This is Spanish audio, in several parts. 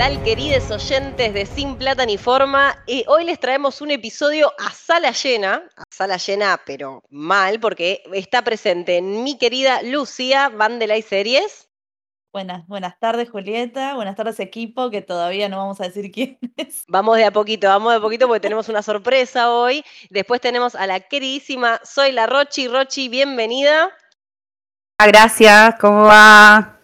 Hola, ¿qué tal, queridos oyentes de Sin Plata ni Forma? Y hoy les traemos un episodio a sala llena, a sala llena, pero mal, porque está presente mi querida Lucía, Vandelay Series. Buenas, buenas tardes, Julieta. Buenas tardes, equipo, que todavía no vamos a decir quién es. Vamos de a poquito, vamos de a poquito porque tenemos una sorpresa hoy. Después tenemos a la queridísima Soy la Rochi. Rochi, bienvenida. Ah, Gracias, ¿cómo va?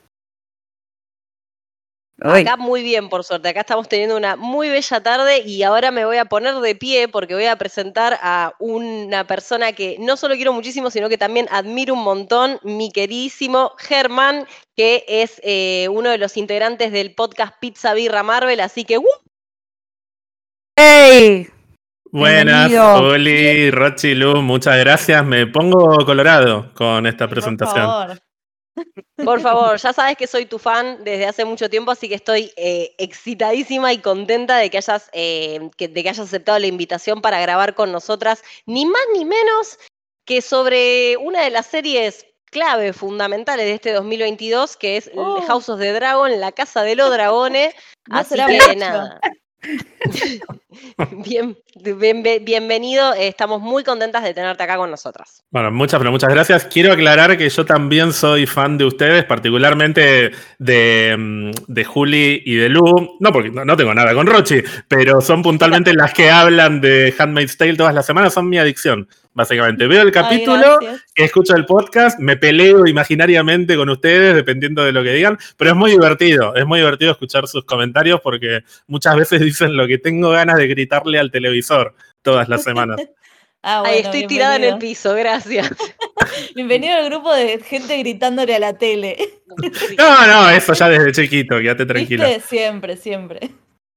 Acá muy bien, por suerte. Acá estamos teniendo una muy bella tarde y ahora me voy a poner de pie porque voy a presentar a una persona que no solo quiero muchísimo, sino que también admiro un montón, mi queridísimo Germán, que es eh, uno de los integrantes del podcast Pizza Birra Marvel. Así que, ¡uh! ¡Ey! Buenas. Oli, Rochi, Lu, muchas gracias. Me pongo colorado con esta Por presentación. favor. Por favor, ya sabes que soy tu fan desde hace mucho tiempo, así que estoy eh, excitadísima y contenta de que, hayas, eh, que- de que hayas aceptado la invitación para grabar con nosotras, ni más ni menos que sobre una de las series clave, fundamentales de este 2022, que es Oh. House of the Dragon, La Casa de los Dragones. No Así que mucho. nada. Bien, bien- bienvenido, estamos muy contentas de tenerte acá con nosotras. Bueno, muchas, pero muchas gracias. Quiero aclarar que yo también soy fan de ustedes, particularmente de, mm, de Juli y de Lu. No, porque no, no tengo nada con Rochi, pero son puntualmente las que hablan de Handmaid's Tale todas las semanas. Son mi adicción, básicamente. Veo el capítulo, escucho el podcast, me peleo imaginariamente con ustedes, dependiendo de lo que digan, pero es muy divertido, es muy divertido escuchar sus comentarios porque muchas veces dicen lo que tengo ganas de gritarle al televisor todas las semanas. Ah, Ahí bueno, estoy tirada en el piso, gracias. Bienvenido al grupo de gente gritándole a la tele. Sí. No, no, eso ya desde chiquito, quédate tranquila. ¿Viste? Siempre, siempre.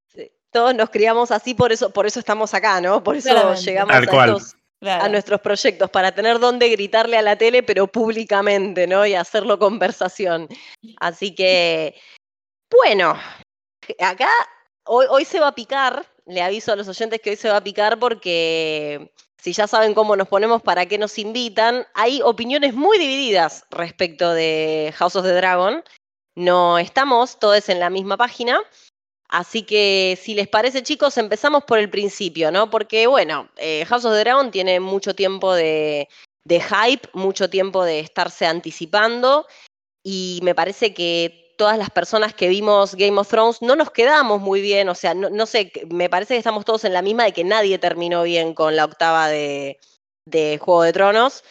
Sí. Todos nos criamos así, por eso, por eso estamos acá, ¿no? Por eso Claramente. llegamos Tal a, cual. estos- A nuestros proyectos, para tener donde gritarle a la tele, pero públicamente, ¿no? Y hacerlo conversación. Así que, bueno, acá hoy, hoy se va a picar, le aviso a los oyentes que hoy se va a picar porque si ya saben cómo nos ponemos, para qué nos invitan, hay opiniones muy divididas respecto de House of the Dragon. No estamos todos en la misma página. Así que si les parece chicos, empezamos por el principio, ¿no? Porque bueno, eh, House of the Dragon tiene mucho tiempo de, de hype, mucho tiempo de estarse anticipando y me parece que todas las personas que vimos Game of Thrones no nos quedamos muy bien, o sea, no, sé, me parece que estamos todos en la misma de que nadie terminó bien con la octava de, de Juego de Tronos.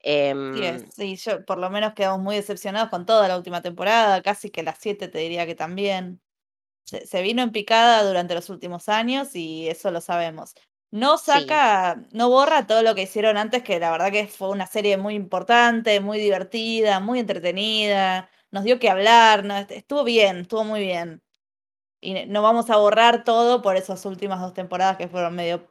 Em, Sí, sí, yo por lo menos quedamos muy decepcionados con toda la última temporada, casi que las siete te diría que también. Se, se vino en picada durante los últimos años y eso lo sabemos. No Sí. saca, no borra todo lo que hicieron antes, que la verdad que fue una serie muy importante, muy divertida, muy entretenida, nos dio que hablar, no, Est- estuvo bien, estuvo muy bien. Y no vamos a borrar todo por esas últimas dos temporadas que fueron medio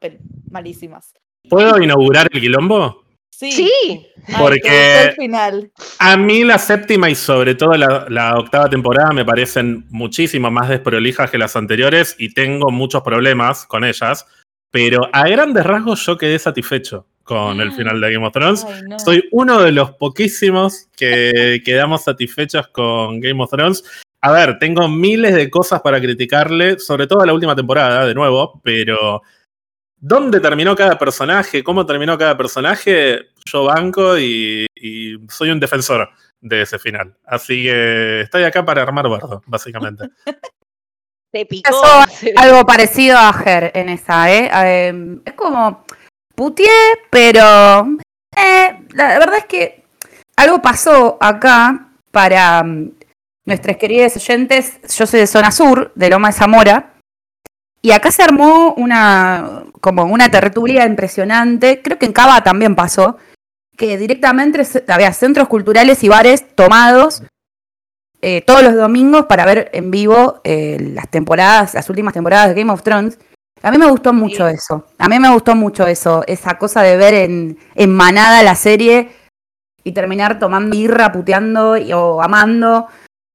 malísimas. ¿Puedo inaugurar el quilombo? Sí, sí, Ay, ¿te Porque- el final. A mí la séptima y sobre todo la, la octava temporada me parecen muchísimo más desprolijas que las anteriores y tengo muchos problemas con ellas, pero a grandes rasgos yo quedé satisfecho con el final de Game of Thrones. Ay, no. Soy uno de los poquísimos que quedamos satisfechos con Game of Thrones. A ver, tengo miles de cosas para criticarle, sobre todo la última temporada, de nuevo, pero dónde terminó cada personaje, cómo terminó cada personaje, yo banco y, y soy un defensor de ese final. Así que estoy acá para armar bardo, básicamente. te picó. Pasó algo parecido a Ger en esa, ¿eh? Eh, Es como putié, pero eh, la verdad es que algo pasó acá para mm, nuestras queridas oyentes. Yo soy de zona sur, de Loma de Zamora, y acá se armó una como una tertulia impresionante. Creo que en Cava también pasó que directamente había centros culturales y bares tomados eh, todos los domingos para ver en vivo eh, las temporadas, las últimas temporadas de Game of Thrones. A mí me gustó mucho Sí. eso. A mí me gustó mucho eso, esa cosa de ver en, en manada la serie y terminar tomando birra, puteando y- o amando.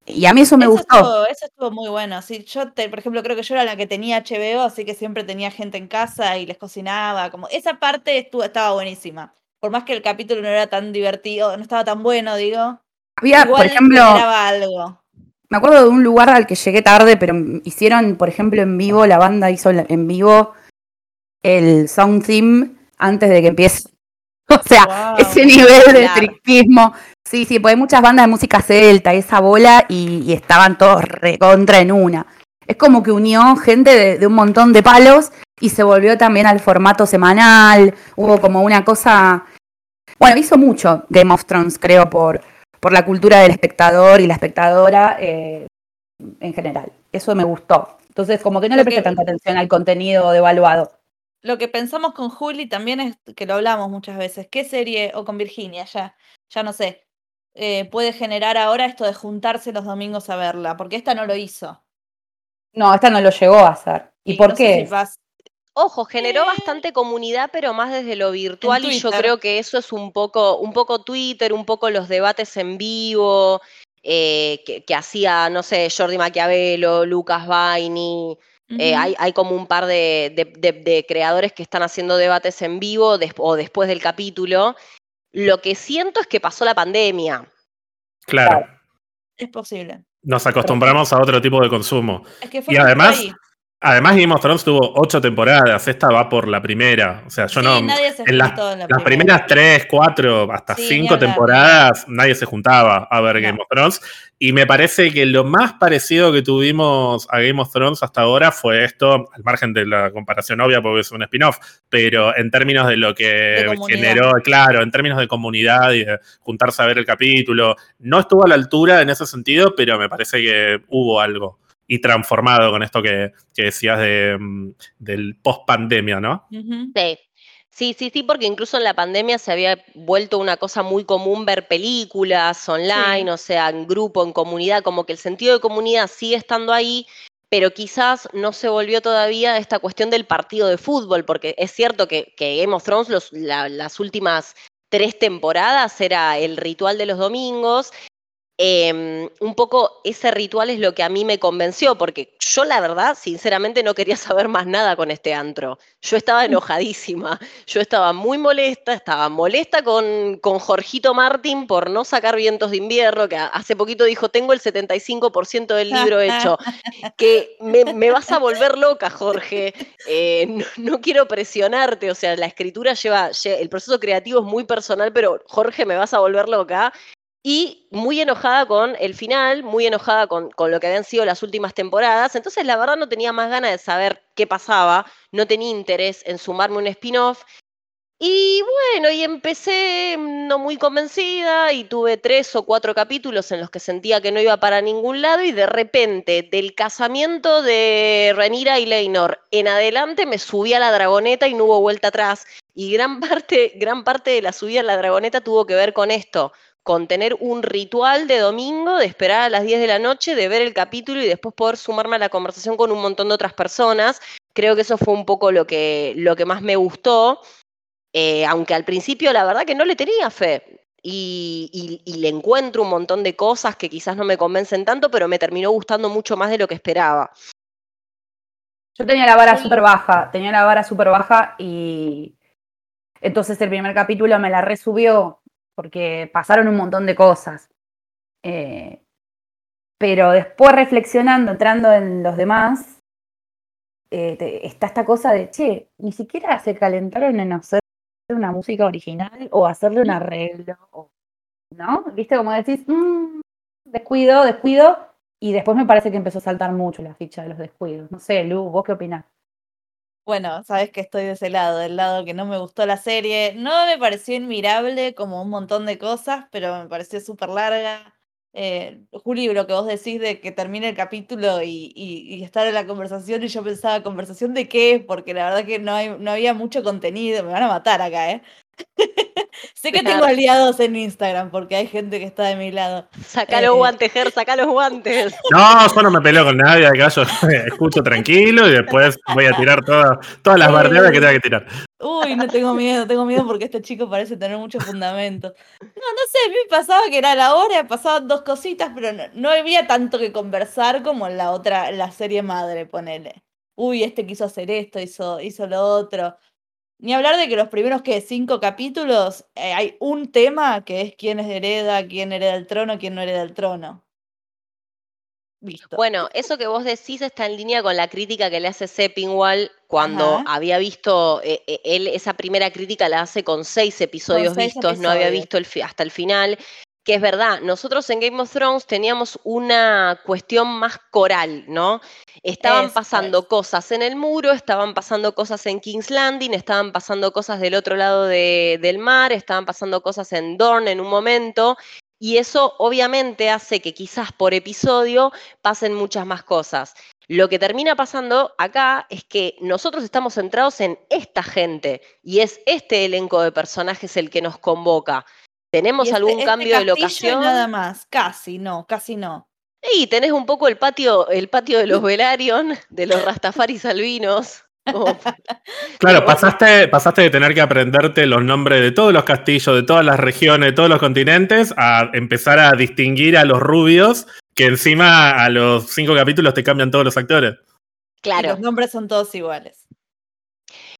Y a mí eso me Eso gustó. estuvo, eso estuvo muy bueno. Sí, yo, te- por ejemplo, creo que yo era la que tenía HBO, así que siempre tenía gente en casa y les cocinaba. Como esa parte estuvo, estaba buenísima. Por más que el capítulo no era tan divertido, no estaba tan bueno, digo. Había, igual por ejemplo, algo. me acuerdo de un lugar al que llegué tarde, pero hicieron, por ejemplo, en vivo, la banda hizo en vivo el sound theme antes de que empiece. O sea, ese nivel de estrictismo. Sí, sí, porque hay muchas bandas de música celta esa bola y, estaban todos recontra en una. Es como que unió gente de, un montón de palos y se volvió también al formato semanal. Hubo como una cosa. Bueno, hizo mucho Game of Thrones, creo, por, por la cultura del espectador y la espectadora eh, en general. Eso me gustó. Entonces, como que no le presté tanta atención al contenido devaluado. Lo que pensamos con Juli también es que lo hablamos muchas veces. ¿Qué serie, o con Virginia, ya, ya no sé, eh, puede generar ahora esto de juntarse los domingos a verla? Porque esta no lo hizo. No, esta no lo llegó a hacer. ¿Y, por qué? Ojo, generó bastante comunidad, pero más desde lo virtual, y yo creo que eso es un poco, un poco Twitter, un poco los debates en vivo, eh, que, hacía, no sé, Jordi Maquiavelo, Lucas Baini. Eh, hay, como un par de, creadores que están haciendo debates en vivo o después del capítulo. Lo que siento es que pasó la pandemia. Claro. Es posible. Nos acostumbramos a otro tipo de consumo. y además, Además, Game of Thrones tuvo ocho temporadas, esta va por la primera. O sea, yo no. en, las, primeras tres, cuatro, hasta cinco temporadas, nadie se juntaba a ver Game of Thrones. Y me parece que lo más parecido que tuvimos a Game of Thrones hasta ahora fue esto, al margen de la comparación obvia, porque es un spin-off, pero en términos de lo que generó, claro, en términos de comunidad y de juntarse a ver el capítulo, no estuvo a la altura en ese sentido, pero me parece que hubo algo y transformado con esto que, decías de, mm, del post pandemia, ¿no? Sí. Sí, sí, sí, porque incluso en la pandemia se había vuelto una cosa muy común ver películas online, o sea, en grupo, en comunidad, como que el sentido de comunidad sigue estando ahí, pero quizás no se volvió todavía esta cuestión del partido de fútbol, porque es cierto que, que Game of Thrones las últimas tres temporadas era el ritual de los domingos Em, un poco ese ritual es lo que a mí me convenció, porque yo la verdad, sinceramente, no quería saber más nada con este antro. Yo estaba mm. enojadísima, yo estaba muy molesta, estaba molesta con, con Jorgito Martín por no sacar vientos de invierno, que hace poquito dijo, tengo el 75% del libro hecho, que me, vas a volver loca, Jorge, eh, no, no, quiero presionarte, o sea, la escritura lleva, el proceso creativo es muy personal, pero Jorge, me vas a volver loca y muy enojada con el final, muy enojada con, lo que habían sido las últimas temporadas. Entonces, la verdad, no tenía más ganas de saber qué pasaba, no tenía interés en sumarme un spin-off. Y bueno, y empecé no muy convencida y tuve tres o cuatro capítulos en los que sentía que no iba para ningún lado y de repente del casamiento de Renira y Leinor en adelante me subí a la dragoneta y no hubo vuelta atrás. Y gran parte, gran parte de la subida a la dragoneta tuvo que ver con esto, con tener un ritual de domingo, de esperar a las 10 de la noche, de ver el capítulo y después poder sumarme a la conversación con un montón de otras personas. Creo que eso fue un poco lo que, lo que más me gustó, eh, aunque al principio la verdad que no le tenía fe. Y, le encuentro un montón de cosas que quizás no me convencen tanto, pero me terminó gustando mucho más de lo que esperaba. Yo tenía la vara súper baja, tenía la vara súper baja y entonces el primer capítulo me la resubió porque pasaron un montón de cosas. Eh, pero después reflexionando, entrando en los demás, eh, está esta cosa de, che, ni siquiera se calentaron en hacer una música original o hacerle un arreglo, ¿no? ¿Viste? Como decís, mm, descuido, descuido, y después me parece que empezó a saltar mucho la ficha de los descuidos. No sé, Lu, ¿vos qué opinás? Bueno, sabes que estoy de ese lado, del lado que no me gustó la serie. No me pareció inmirable como un montón de cosas, pero me pareció súper larga. Eh, Juli, lo que vos decís de que termine el capítulo y, estar en la conversación, y yo pensaba, ¿conversación de qué? Porque la verdad que no, no había mucho contenido, me van a matar acá, ¿eh? sé que tengo aliados en Instagram porque hay gente que está de mi lado. Saca los eh, guantes, Ger, saca los guantes. No, yo no me peleo con nadie, acá yo escucho tranquilo y después voy a tirar todas las bardeadas que tenga que tirar. Uy, no tengo miedo, tengo miedo porque este chico parece tener mucho fundamento. No, no sé, a mí me pasaba que era la hora, pasaban dos cositas, pero no, había tanto que conversar como en la otra, la serie madre, ponele. Uy, este quiso hacer esto, hizo, hizo lo otro. Ni hablar de que los primeros que cinco capítulos eh, hay un tema que es quién es hereda, quién hereda el trono, quién no hereda el trono. Visto. Bueno, eso que vos decís está en línea con la crítica que le hace Seppingwall cuando Ajá. había visto, eh, eh, él esa primera crítica la hace con seis episodios seis vistos, no había visto el hasta el final, que es verdad, nosotros en Game of Thrones teníamos una cuestión más coral, ¿no? Estaban pasando cosas en el muro, estaban pasando cosas en King's Landing, estaban pasando cosas del otro lado de- del mar, estaban pasando cosas en Dorne en un momento, y eso obviamente hace que quizás por episodio pasen muchas más cosas. Lo que termina pasando acá es que nosotros estamos centrados en esta gente y es este elenco de personajes el que nos convoca. ¿Tenemos este- algún este cambio de locación? Nada más, casi no, casi no. Y tenés un poco el patio, el patio de los Velaryon, de los Rastafaris albinos. como- Claro, pasaste, pasaste de tener que aprenderte los nombres de todos los castillos, de todas las regiones, de todos los continentes, a empezar a distinguir a los rubios, que encima a los cinco capítulos te cambian todos los actores. Y claro. los nombres son todos iguales.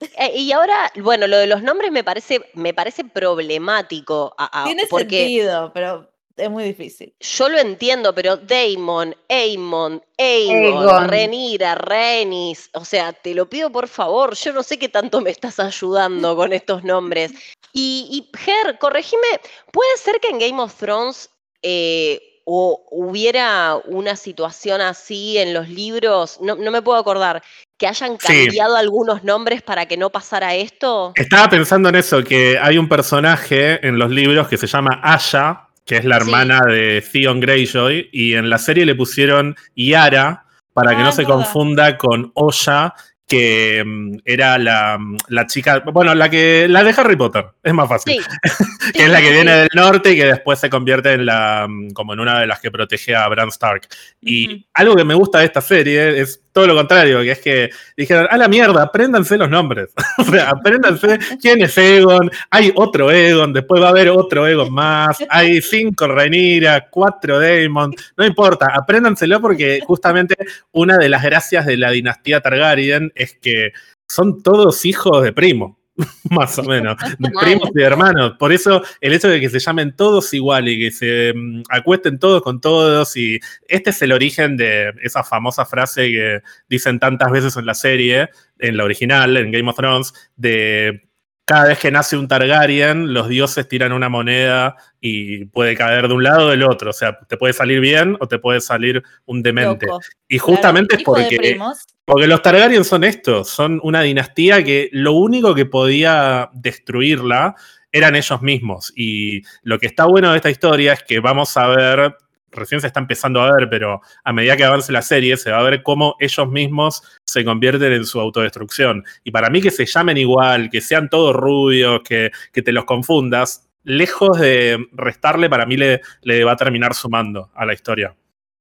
Eh, y ahora, bueno, lo de los nombres me parece, me parece problemático. a- a- Tiene porque sentido, pero es muy difícil. yo lo entiendo, pero Damon, Aemon, Aegon, Aegon. Renira, Renis, o sea, te lo pido por favor, yo no sé qué tanto me estás ayudando con estos nombres. Y, y Ger, corregime, ¿puede ser que en Game of Thrones eh, o hubiera una situación así en los libros? No, no me puedo acordar, que hayan Sí. cambiado algunos nombres para que no pasara esto. Estaba pensando en eso, que hay un personaje en los libros que se llama Aya, que es la Sí. hermana de Theon Greyjoy, y en la serie le pusieron Yara para que Ah, no se verdad. confunda con Oya, que mm, era la, la chica, bueno, la que la de Harry Potter, es más fácil. Sí, que es la que sí, viene del norte y que después se convierte en la mm, como en una de las que protege a Bran Stark. Y algo que me gusta de esta serie es todo lo contrario, que es que dijeron, a la mierda, apréndanse los nombres. o sea, apréndanse quién es Egon, hay otro Egon, después va a haber otro Egon más, hay cinco Rhaenyra, cuatro Daemon, no importa, apréndanselo porque justamente una de las gracias de la dinastía Targaryen es que son todos hijos de primo. Más o menos, primos y hermanos. Por eso el hecho de que se llamen todos igual y que se mm, acuesten todos con todos. Y este es el origen de esa famosa frase que dicen tantas veces en la serie, en la original, en Game of Thrones, de cada vez que nace un Targaryen, los dioses tiran una moneda y puede caer de un lado o del otro. O sea, te puede salir bien o te puede salir un demente. Loco. Y justamente Claro, es de porque primos. Porque los Targaryen son estos, son una dinastía que lo único que podía destruirla eran ellos mismos. Y lo que está bueno de esta historia es que vamos a ver, recién se está empezando a ver, pero a medida que avance la serie se va a ver cómo ellos mismos se convierten en su autodestrucción. Y para mí que se llamen igual, que sean todos rubios, que, que te los confundas, lejos de restarle, para mí le, le va a terminar sumando a la historia.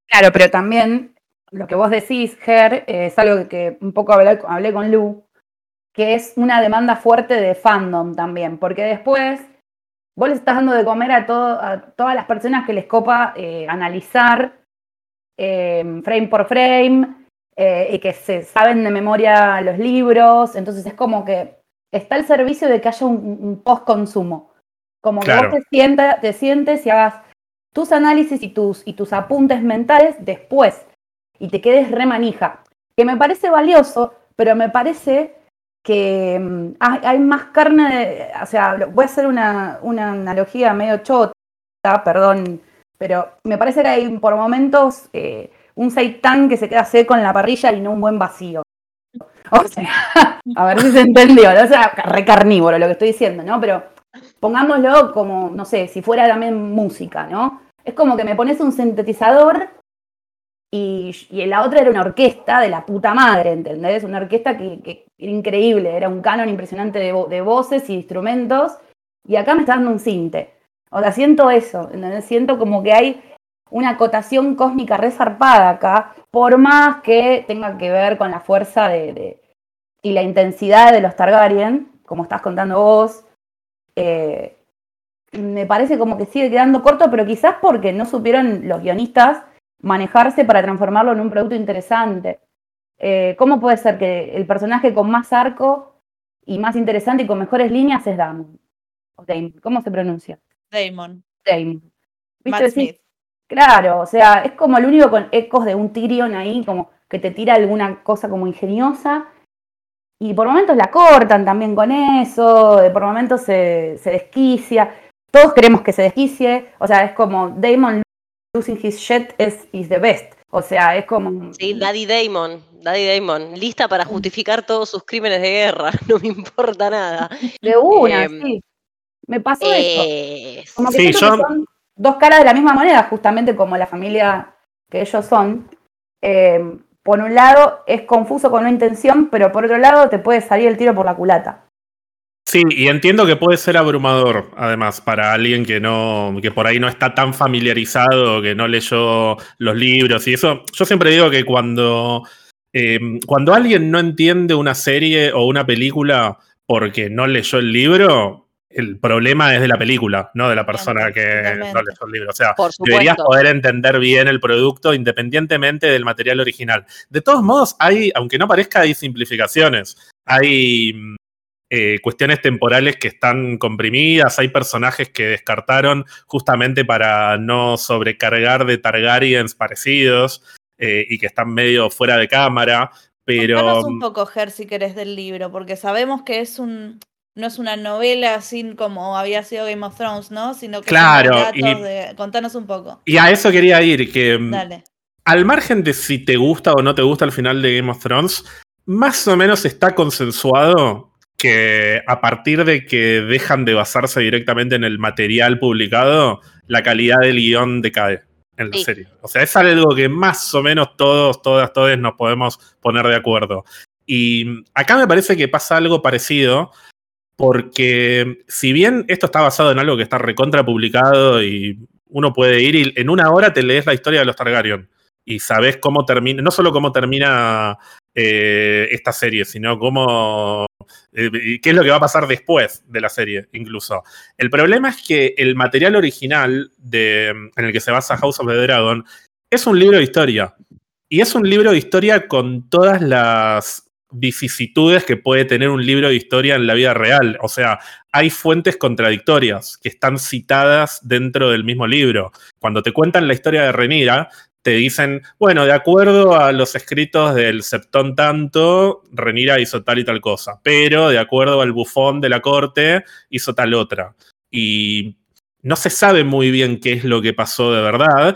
Claro, pero también lo que vos decís, Ger, eh, es algo que un poco hablé, hablé con Lu, que es una demanda fuerte de fandom también, porque después vos les estás dando de comer a, todo- a todas las personas que les copa eh, analizar eh, frame por frame eh, y que se saben de memoria los libros, entonces es como que está el servicio de que haya un, un post-consumo, como que vos te, sienta- te sientes y hagas tus análisis y tus, y tus apuntes mentales después y te quedes remanija. Que me parece valioso, pero me parece que mm, hay, más carne, de- o sea, voy a hacer una, una analogía medio chota, perdón, pero me parece que hay por momentos eh, un seitán que se queda seco en la parrilla y no un buen vacío. O sea, a ver si se entendió, ¿no? o sea, re carnívoro lo que estoy diciendo, ¿no? Pero pongámoslo como, no sé, si fuera también música, ¿no? Es como que me pones un sintetizador y, y la otra era una orquesta de la puta madre, ¿entendés? Una orquesta que, era increíble, era un canon impresionante de voces y instrumentos, y acá me está dando un cinte. O sea, siento eso, ¿entendés? Siento como que hay una acotación cósmica resarpada acá, por más que tenga que ver con la fuerza de, de- y la intensidad de los Targaryen, como estás contando vos, eh, me parece como que sigue quedando corto, pero quizás porque no supieron los guionistas manejarse para transformarlo en un producto interesante. Eh, ¿Cómo puede ser que el personaje con más arco y más interesante y con mejores líneas es Damon? O Damon, ¿Cómo se pronuncia? Damon. Damon. ¿Viste? Matt Decís, Smith. Claro, o sea, es como el único con ecos de un Tyrion ahí, como que te tira alguna cosa como ingeniosa. Y por momentos la cortan también con eso, de por momentos se, se desquicia. Todos queremos que se desquicie. O sea, es como Damon losing his shit is, is the best. O sea, es como. Sí, Daddy Damon, Daddy Damon, lista para justificar todos sus crímenes de guerra, no me importa nada. De una, Em, sí. Me pasó eso. Eh, Como que Sí, siento yo- que son dos caras de la misma moneda, justamente como la familia que ellos son. Eh, por un lado es confuso con una intención, pero por otro lado te puede salir el tiro por la culata. Sí, y entiendo que puede ser abrumador, además, para alguien que no, que por ahí no está tan familiarizado, que no leyó los libros y eso. Yo siempre digo que cuando, eh, cuando alguien no entiende una serie o una película porque no leyó el libro, el problema es de la película, no de la persona que no leyó el libro. O sea, deberías poder entender bien el producto independientemente del material original. De todos modos, hay, aunque no parezca, hay simplificaciones. Hay eh, cuestiones temporales que están comprimidas, hay personajes que descartaron justamente para no sobrecargar de Targaryens parecidos eh, y que están medio fuera de cámara. Pero Contanos un poco, Ger, si querés, del libro, porque sabemos que es un. No es una novela así como había sido Game of Thrones, ¿no? Sino que Claro, y- de. Contanos un poco. y a eso quería ir, que mm, Dale. al margen de si te gusta o no te gusta el final de Game of Thrones, más o menos está consensuado que a partir de que dejan de basarse directamente en el material publicado, la calidad del guion decae en la Sí. serie. O sea, es algo que más o menos todos, todas, todos nos podemos poner de acuerdo. Y acá me parece que pasa algo parecido, porque si bien esto está basado en algo que está recontra publicado y uno puede ir y en una hora te lees la historia de los Targaryen y sabes cómo termina, no solo cómo termina eh, esta serie, sino cómo, eh, qué es lo que va a pasar después de la serie, incluso. El problema es que el material original de, en el que se basa House of the Dragon es un libro de historia. Y es un libro de historia con todas las vicisitudes que puede tener un libro de historia en la vida real. O sea, hay fuentes contradictorias que están citadas dentro del mismo libro. Cuando te cuentan la historia de Renira, te dicen, bueno, de acuerdo a los escritos del Septón tanto, Renira hizo tal y tal cosa, pero de acuerdo al bufón de la corte, hizo tal otra. Y no se sabe muy bien qué es lo que pasó de verdad,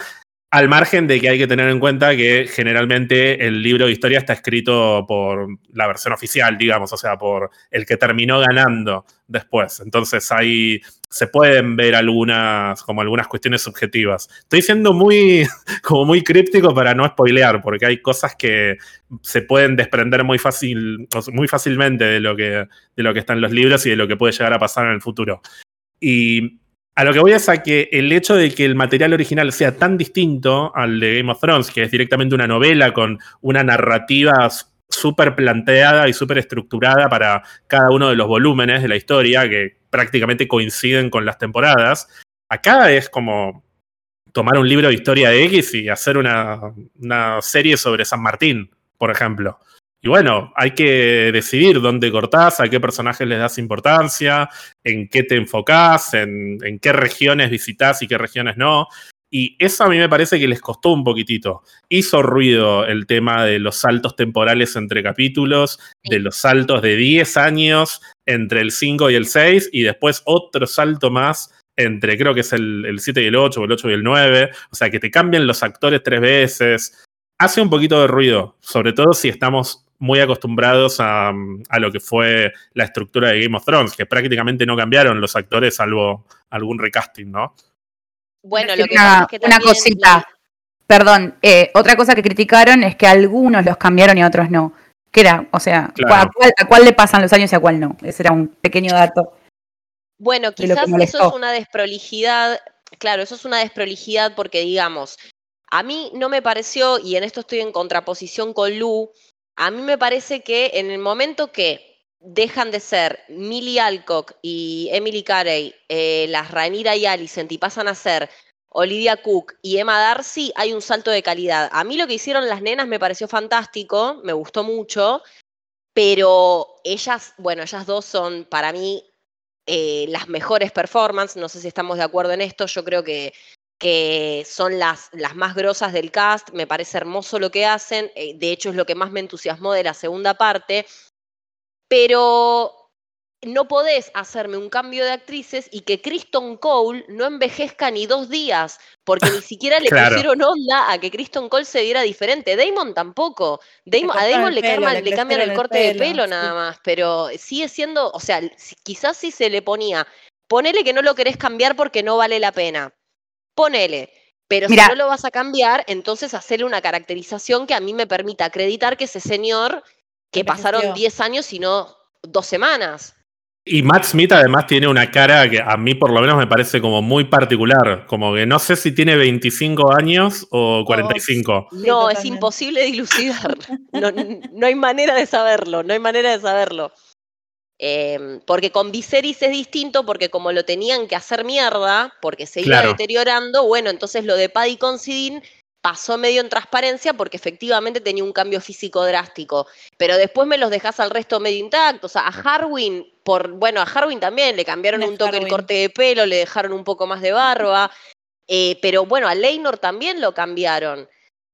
al margen de que hay que tener en cuenta que generalmente el libro de historia está escrito por la versión oficial, digamos, o sea, por el que terminó ganando después. Entonces ahí se pueden ver algunas, como algunas cuestiones subjetivas. Estoy siendo muy, como muy críptico para no spoilear, porque hay cosas que se pueden desprender muy fácil, muy fácilmente de lo que, de lo que está en los libros y de lo que puede llegar a pasar en el futuro. Y a lo que voy es a que el hecho de que el material original sea tan distinto al de Game of Thrones, que es directamente una novela con una narrativa súper planteada y súper estructurada para cada uno de los volúmenes de la historia, que prácticamente coinciden con las temporadas, acá es como tomar un libro de historia de X y hacer una, una serie sobre San Martín, por ejemplo. Y bueno, hay que decidir dónde cortás, a qué personajes les das importancia, en qué te enfocás, en, en, qué regiones visitas y qué regiones no. Y eso a mí me parece que les costó un poquitito. Hizo ruido el tema de los saltos temporales entre capítulos, de los saltos de 10 años entre el 5 y el 6, y después otro salto más entre creo que es el, el 7 y el 8, o el 8 y el 9. O sea, que te cambian los actores tres veces. Hace un poquito de ruido, sobre todo si estamos muy acostumbrados a, a, lo que fue la estructura de Game of Thrones, que prácticamente no cambiaron los actores salvo algún recasting, ¿no? Bueno, lo que una, pasa es que una cosita. Perdón, eh, otra cosa que criticaron es que algunos los cambiaron y otros no. ¿Qué era? O sea, Claro. ¿a, cuál, a cuál le pasan los años y a cuál no? Ese era un pequeño dato. Bueno, que quizás eso es una desprolijidad, claro, eso es una desprolijidad porque digamos, a mí no me pareció, y en esto estoy en contraposición con Lu, a mí me parece que en el momento que dejan de ser Millie Alcock y Emily Carey, eh, las Rhaenyra y Alicent, y pasan a ser Olivia Cook y Emma Darcy, hay un salto de calidad. A mí lo que hicieron las nenas me pareció fantástico, me gustó mucho, pero ellas, bueno, ellas dos son para mí eh, las mejores performances, no sé si estamos de acuerdo en esto, yo creo que que son las, las más grosas del cast, me parece hermoso lo que hacen, eh, de hecho es lo que más me entusiasmó de la segunda parte, pero no podés hacerme un cambio de actrices y que Kristen Cole no envejezca ni dos días, porque ni siquiera le Claro. pusieron onda a que Kristen Cole se viera diferente. Damon tampoco. Damon- a Damon el le, pelo, le le cambian el corte de pelo, sí. nada más, pero sigue siendo, o sea, quizás si se le ponía, ponele que no lo querés cambiar porque no vale la pena. Ponele. Pero si no lo vas a cambiar, entonces hacerle una caracterización que a mí me permita acreditar que ese señor, que pasaron Envejeció. 10 años y no dos semanas. Y Matt Smith además tiene una cara que a mí por lo menos me parece como muy particular. Como que no sé si tiene 25 años o 45. Sí, no, es imposible dilucidar. No, no hay manera de saberlo, no hay manera de saberlo. Eh, porque con Viserys es distinto, porque como lo tenían que hacer mierda, porque se iba Claro. deteriorando, bueno, entonces lo de Paddy Considine pasó medio en transparencia porque efectivamente tenía un cambio físico drástico. Pero después me los dejas al resto medio intactos. O sea, a Harwin, por, bueno, a Harwin también le cambiaron ¿Quién es un toque el Harwin? corte de pelo, le dejaron un poco más de barba. eh, pero bueno, a Leinor también lo cambiaron.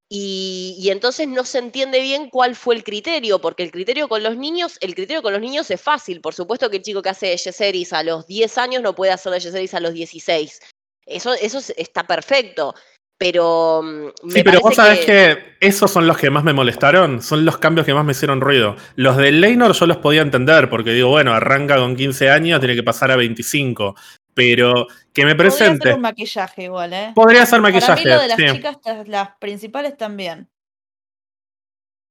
Y, y entonces no se entiende bien cuál fue el criterio, porque el criterio con los niños, el criterio con los niños es fácil. Por supuesto que el chico que hace de Yeseris a los 10 años no puede hacer de Yeseris a los 16. Eso, eso es- está perfecto. Pero mm, me Sí, pero vos sabés que... esos son los que más me molestaron, son los cambios que más me hicieron ruido. Los de Leinor yo los podía entender, porque digo, bueno, arranca con 15 años, tiene que pasar a 25. Pero que me Podría presente. ser un maquillaje igual, ¿eh? Podría ser Para maquillaje. mí lo de las sí. chicas, las- las principales también.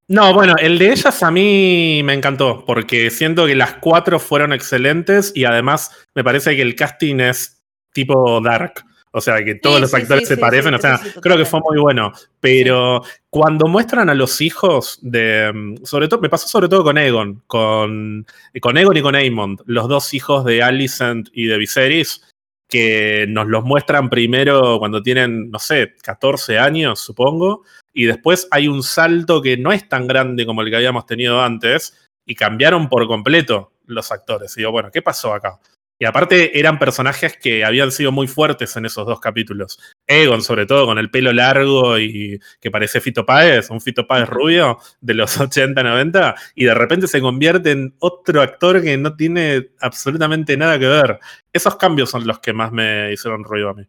No, bueno, el de ellas a mí me encantó, porque siento que las cuatro fueron excelentes y además me parece que el casting es tipo dark. O sea, que todos Sí, los sí, actores sí, se parecen, o sea, creo que fue muy bueno. Pero cuando muestran a los hijos de. mm, Sobre todo, me pasó sobre todo con Egon, con, con Egon y con Aemond, los dos hijos de Alicent y de Viserys, que nos los muestran primero cuando tienen, no sé, 14 años, supongo, y después hay un salto que no es tan grande como el que habíamos tenido antes, y cambiaron por completo los actores. Y digo, bueno, ¿qué pasó acá? Y aparte eran personajes que habían sido muy fuertes en esos dos capítulos. Egon, sobre todo, con el pelo largo y que parece Fito Páez, un Fito Páez rubio de los 80, 90, y de repente se convierte en otro actor que no tiene absolutamente nada que ver. Esos cambios son los que más me hicieron ruido a mí.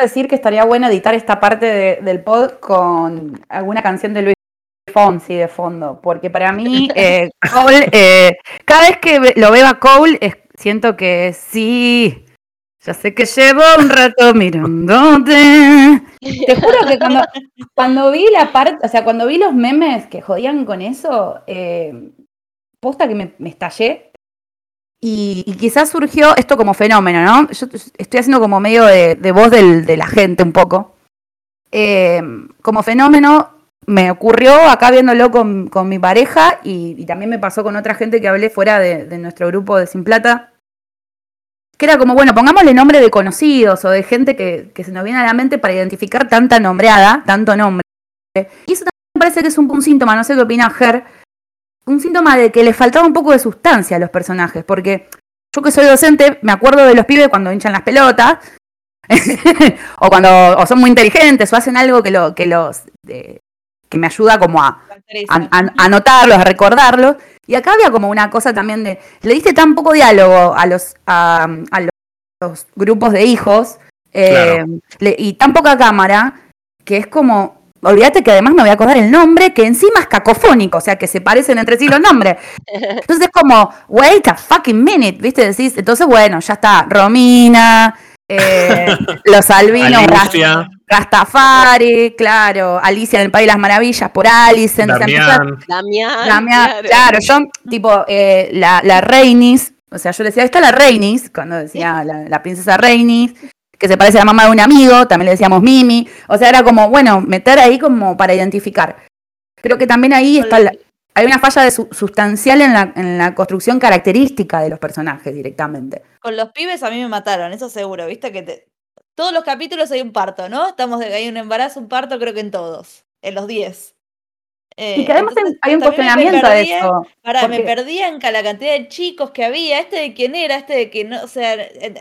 decir que estaría bueno editar esta parte de- del pod con alguna canción de Luis Fonsi de fondo, porque para mí eh, Cole, eh, cada vez que lo veo a Cole es- siento que sí, ya sé que llevo un rato mirándote. Te juro que cuando, cuando vi la parte, o sea, cuando vi los memes que jodían con eso, eh, posta que me, me estallé. Y, quizás surgió esto como fenómeno, ¿no? Yo estoy haciendo como medio de, voz de la gente un poco. Eh, como fenómeno, me ocurrió acá viéndolo con, mi pareja y, también me pasó con otra gente que hablé fuera de nuestro grupo de Sin Plata. Que era como, bueno, pongámosle nombre de conocidos o de gente que, que se nos viene a la mente para identificar tanta nombreada, tanto nombre. Y eso también me parece que es un, un síntoma, no sé qué opina Ger, un síntoma de que le faltaba un poco de sustancia a los personajes, porque yo que soy docente me acuerdo de los pibes cuando hinchan las pelotas, o cuando o son muy inteligentes, o hacen algo que, lo, que los eh, que me ayuda como a, a, a- a anotarlos, a recordarlos. Y acá había como una cosa también de, le diste tan poco diálogo a los, a, a los, los grupos de hijos eh, Claro. le- y tan poca cámara que es como, olvídate que además me voy a acordar el nombre, que encima es cacofónico, o sea que se parecen entre sí los nombres. Entonces es como, wait a fucking minute, ¿viste? Decís, entonces bueno, ya está, Romina, eh, los albinos, Alicia, Rastafari, claro, Alicia en el País de las Maravillas por Alice, Damián. Damián, Damián, claro, yo, tipo, eh, la, la Reinis, o sea, yo le decía, está la Reinis, cuando decía la, la princesa Reinis, que se parece a la mamá de un amigo, también le decíamos Mimi, o sea, era como, bueno, meter ahí como para identificar. Creo que también ahí está la- hay una falla de su- sustancial en la, en la construcción característica de los personajes directamente. Con los pibes a mí me mataron, eso seguro, viste que te- todos los capítulos hay un parto, ¿no? Estamos de hay un embarazo, un parto, creo que en todos, en los 10. Eh, Y que además entonces, hay un me cuestionamiento de eso. Pará, me porque- perdía en ca- la cantidad de chicos que había, este de quién era, este de que no, o sea,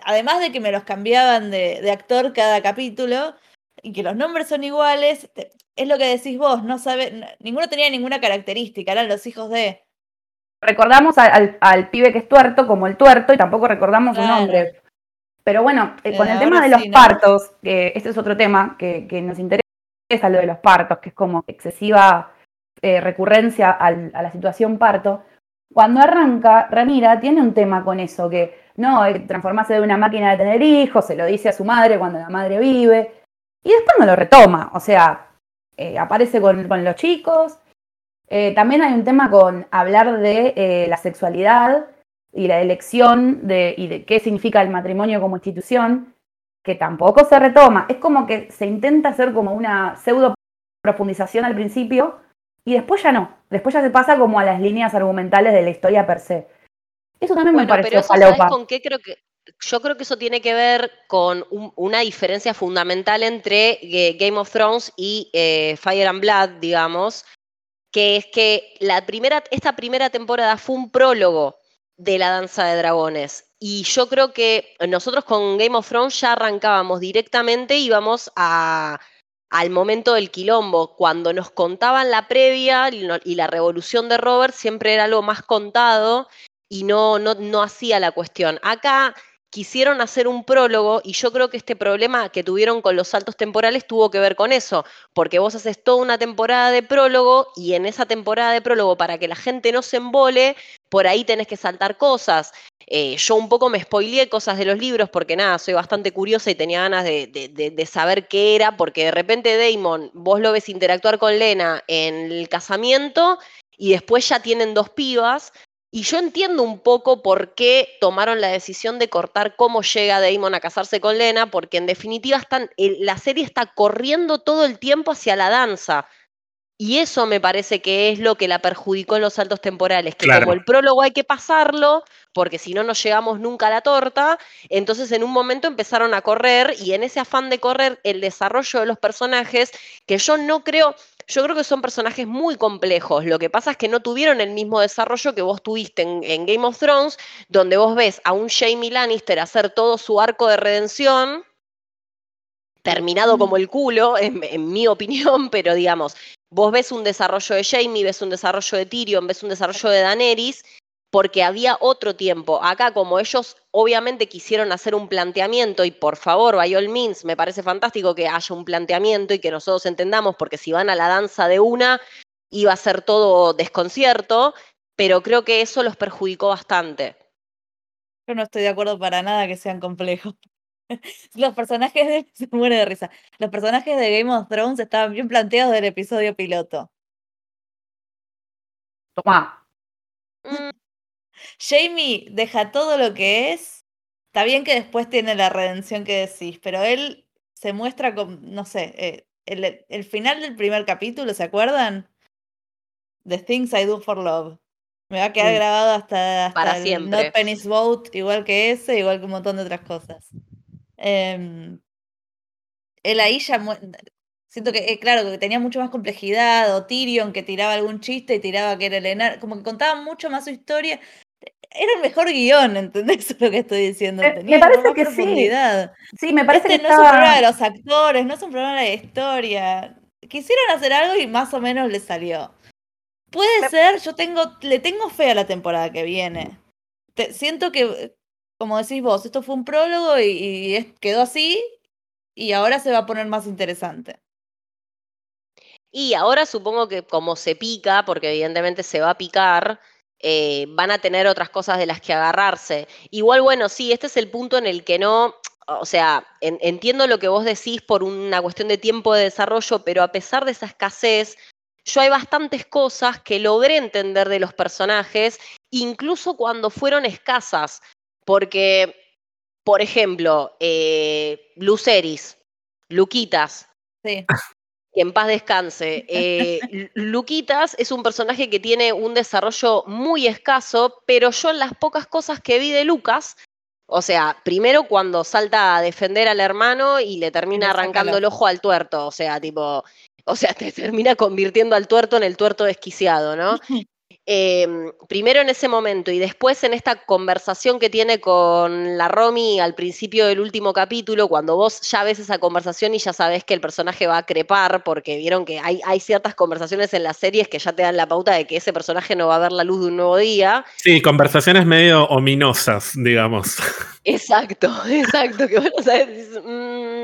además de que me los cambiaban de, de actor cada capítulo y que los nombres son iguales, te- es lo que decís vos, no sabe, ninguno tenía ninguna característica, eran los hijos de. recordamos al, al- al pibe que es tuerto como el tuerto y tampoco recordamos su nombre. Pero bueno, eh, con Eh, el tema de los sí, ¿no? partos, que este es otro tema que, que nos interesa, lo de los partos, que es como excesiva eh, recurrencia al- a la situación parto. Cuando arranca, Ranira tiene un tema con eso, que no, transformarse de una máquina de tener hijos, se lo dice a su madre cuando la madre vive, y después no lo retoma, o sea, aparece con, con los chicos. También hay un tema con hablar de la sexualidad y la elección de, y de qué significa el matrimonio como institución, que tampoco se retoma. Es como que se intenta hacer como una pseudo profundización al principio y después ya no. Después ya se pasa como a las líneas argumentales de la historia per se. Eso también me Bueno, pero pareció eso, ¿sabes con qué creo que? Yo creo que eso tiene que ver con un- una diferencia fundamental entre eh, Game of Thrones y eh, Fire and Blood, digamos, que es que la primera, esta primera temporada fue un prólogo de la danza de dragones. Y yo creo que nosotros con Game of Thrones ya arrancábamos directamente, íbamos a, al momento del quilombo. Cuando nos contaban la previa y, la revolución de Robert, siempre era algo más contado y no, no, no hacía la cuestión. Acá quisieron hacer un prólogo y yo creo que este problema que tuvieron con los saltos temporales tuvo que ver con eso, porque vos haces toda una temporada de prólogo y en esa temporada de prólogo, para que la gente no se embole, por ahí tenés que saltar cosas. Eh, yo un poco me spoileé cosas de los libros porque nada, soy bastante curiosa y tenía ganas de, de- saber qué era, porque de repente Damon, vos lo ves interactuar con Lena en el casamiento y después ya tienen dos pibas. Y yo entiendo un poco por qué tomaron la decisión de cortar cómo llega Damon a casarse con Lena, porque en definitiva están, la serie está corriendo todo el tiempo hacia la danza. Y eso me parece que es lo que la perjudicó en los saltos temporales, que Claro. como el prólogo hay que pasarlo, porque si no no llegamos nunca a la torta, entonces en un momento empezaron a correr y en ese afán de correr el desarrollo de los personajes, que yo no creo, yo creo que son personajes muy complejos, lo que pasa es que no tuvieron el mismo desarrollo que vos tuviste en, en Game of Thrones, donde vos ves a un Jamie Lannister hacer todo su arco de redención, terminado como el culo, en, en mi opinión, pero digamos, vos ves un desarrollo de Jamie, ves un desarrollo de Tyrion, ves un desarrollo de Daenerys, porque había otro tiempo. Acá, como ellos obviamente quisieron hacer un planteamiento, y por favor, by all means, me parece fantástico que haya un planteamiento y que nosotros entendamos, porque si van a la danza de una, iba a ser todo desconcierto, pero creo que eso los perjudicó bastante. Yo no estoy de acuerdo para nada que sean complejos. Los personajes de. Se muere de risa. Los personajes de Game of Thrones estaban bien planteados del episodio piloto. Tomá. Mm, Jamie deja todo lo que es. Está bien que después tiene la redención que decís, pero él se muestra con, no sé, eh, el, el final del primer capítulo, ¿se acuerdan? The Things I Do for Love. Me va a quedar grabado hasta, hasta Para el siempre. Not Penny's Boat, igual que ese, igual que un montón de otras cosas. Em, él ahí ya siento que, eh, claro, que tenía mucho más complejidad, o Tyrion que tiraba algún chiste y tiraba que era el enar, como que contaba mucho más su historia. Era el mejor guion, ¿entendés lo que estoy diciendo? Eh, Tenía me parece que sí. profundidad. Sí, me parece Este que no es un problema de los actores, no es un problema de la historia. Quisieron hacer algo y más o menos les salió. Puede Me- ser, yo tengo, le tengo fe a la temporada que viene. Te- siento que, como decís vos, esto fue un prólogo y, y es- quedó así y ahora se va a poner más interesante. Y ahora supongo que como se pica, porque evidentemente se va a picar, eh, van a tener otras cosas de las que agarrarse. Igual, bueno, sí, este es el punto en el que no, o sea, en- entiendo lo que vos decís por una cuestión de tiempo de desarrollo, pero a pesar de esa escasez, yo hay bastantes cosas que logré entender de los personajes, incluso cuando fueron escasas, porque, por ejemplo, eh, Luceris, Luquitas, Sí, que en paz descanse. Eh, Lu- Luquitas es un personaje que tiene un desarrollo muy escaso, pero yo en las pocas cosas que vi de Lucas, o sea, primero cuando salta a defender al hermano y le termina arrancando el el ojo al tuerto, o sea, tipo, o sea, te termina convirtiendo al tuerto en el tuerto desquiciado, ¿no? Em, primero en ese momento y después en esta conversación que tiene con la Romy al principio del último capítulo, cuando vos ya ves esa conversación y ya sabes que el personaje va a crepar, porque vieron que hay, hay ciertas conversaciones en las series que ya te dan la pauta de que ese personaje no va a ver la luz de un nuevo día. Sí, conversaciones medio ominosas, digamos. Exacto, exacto, que mm,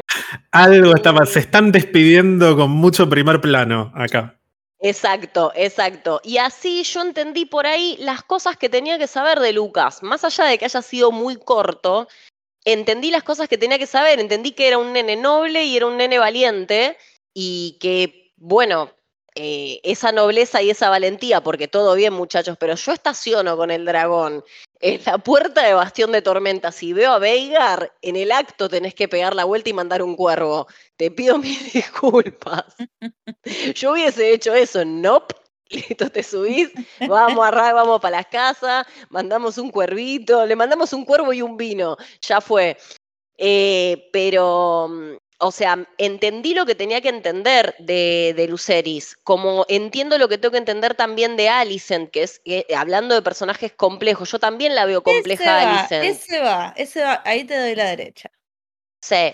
Algo está mal. Se están despidiendo con mucho primer plano acá. Exacto, exacto. Y así yo entendí por ahí las cosas que tenía que saber de Lucas. Más allá de que haya sido muy corto, entendí las cosas que tenía que saber. Entendí que era un nene noble y era un nene valiente y que, bueno, eh, esa nobleza y esa valentía, porque todo bien muchachos, pero yo estaciono con el dragón en la puerta de Bastión de Tormenta. Si veo a Veigar, en el acto tenés que pegar la vuelta y mandar un cuervo. Te pido mis disculpas. Yo hubiese hecho eso, nope. Listo, te subís, vamos a vamos para las casas, mandamos un cuervito, le mandamos un cuervo y un vino, ya fue. Eh, pero, mm, o sea, entendí lo que tenía que entender de, de Luceris, como entiendo lo que tengo que entender también de Alicent, que es, eh, hablando de personajes complejos, yo también la veo compleja va, Alicent. ese va, ese va, ahí te doy la derecha. Sí.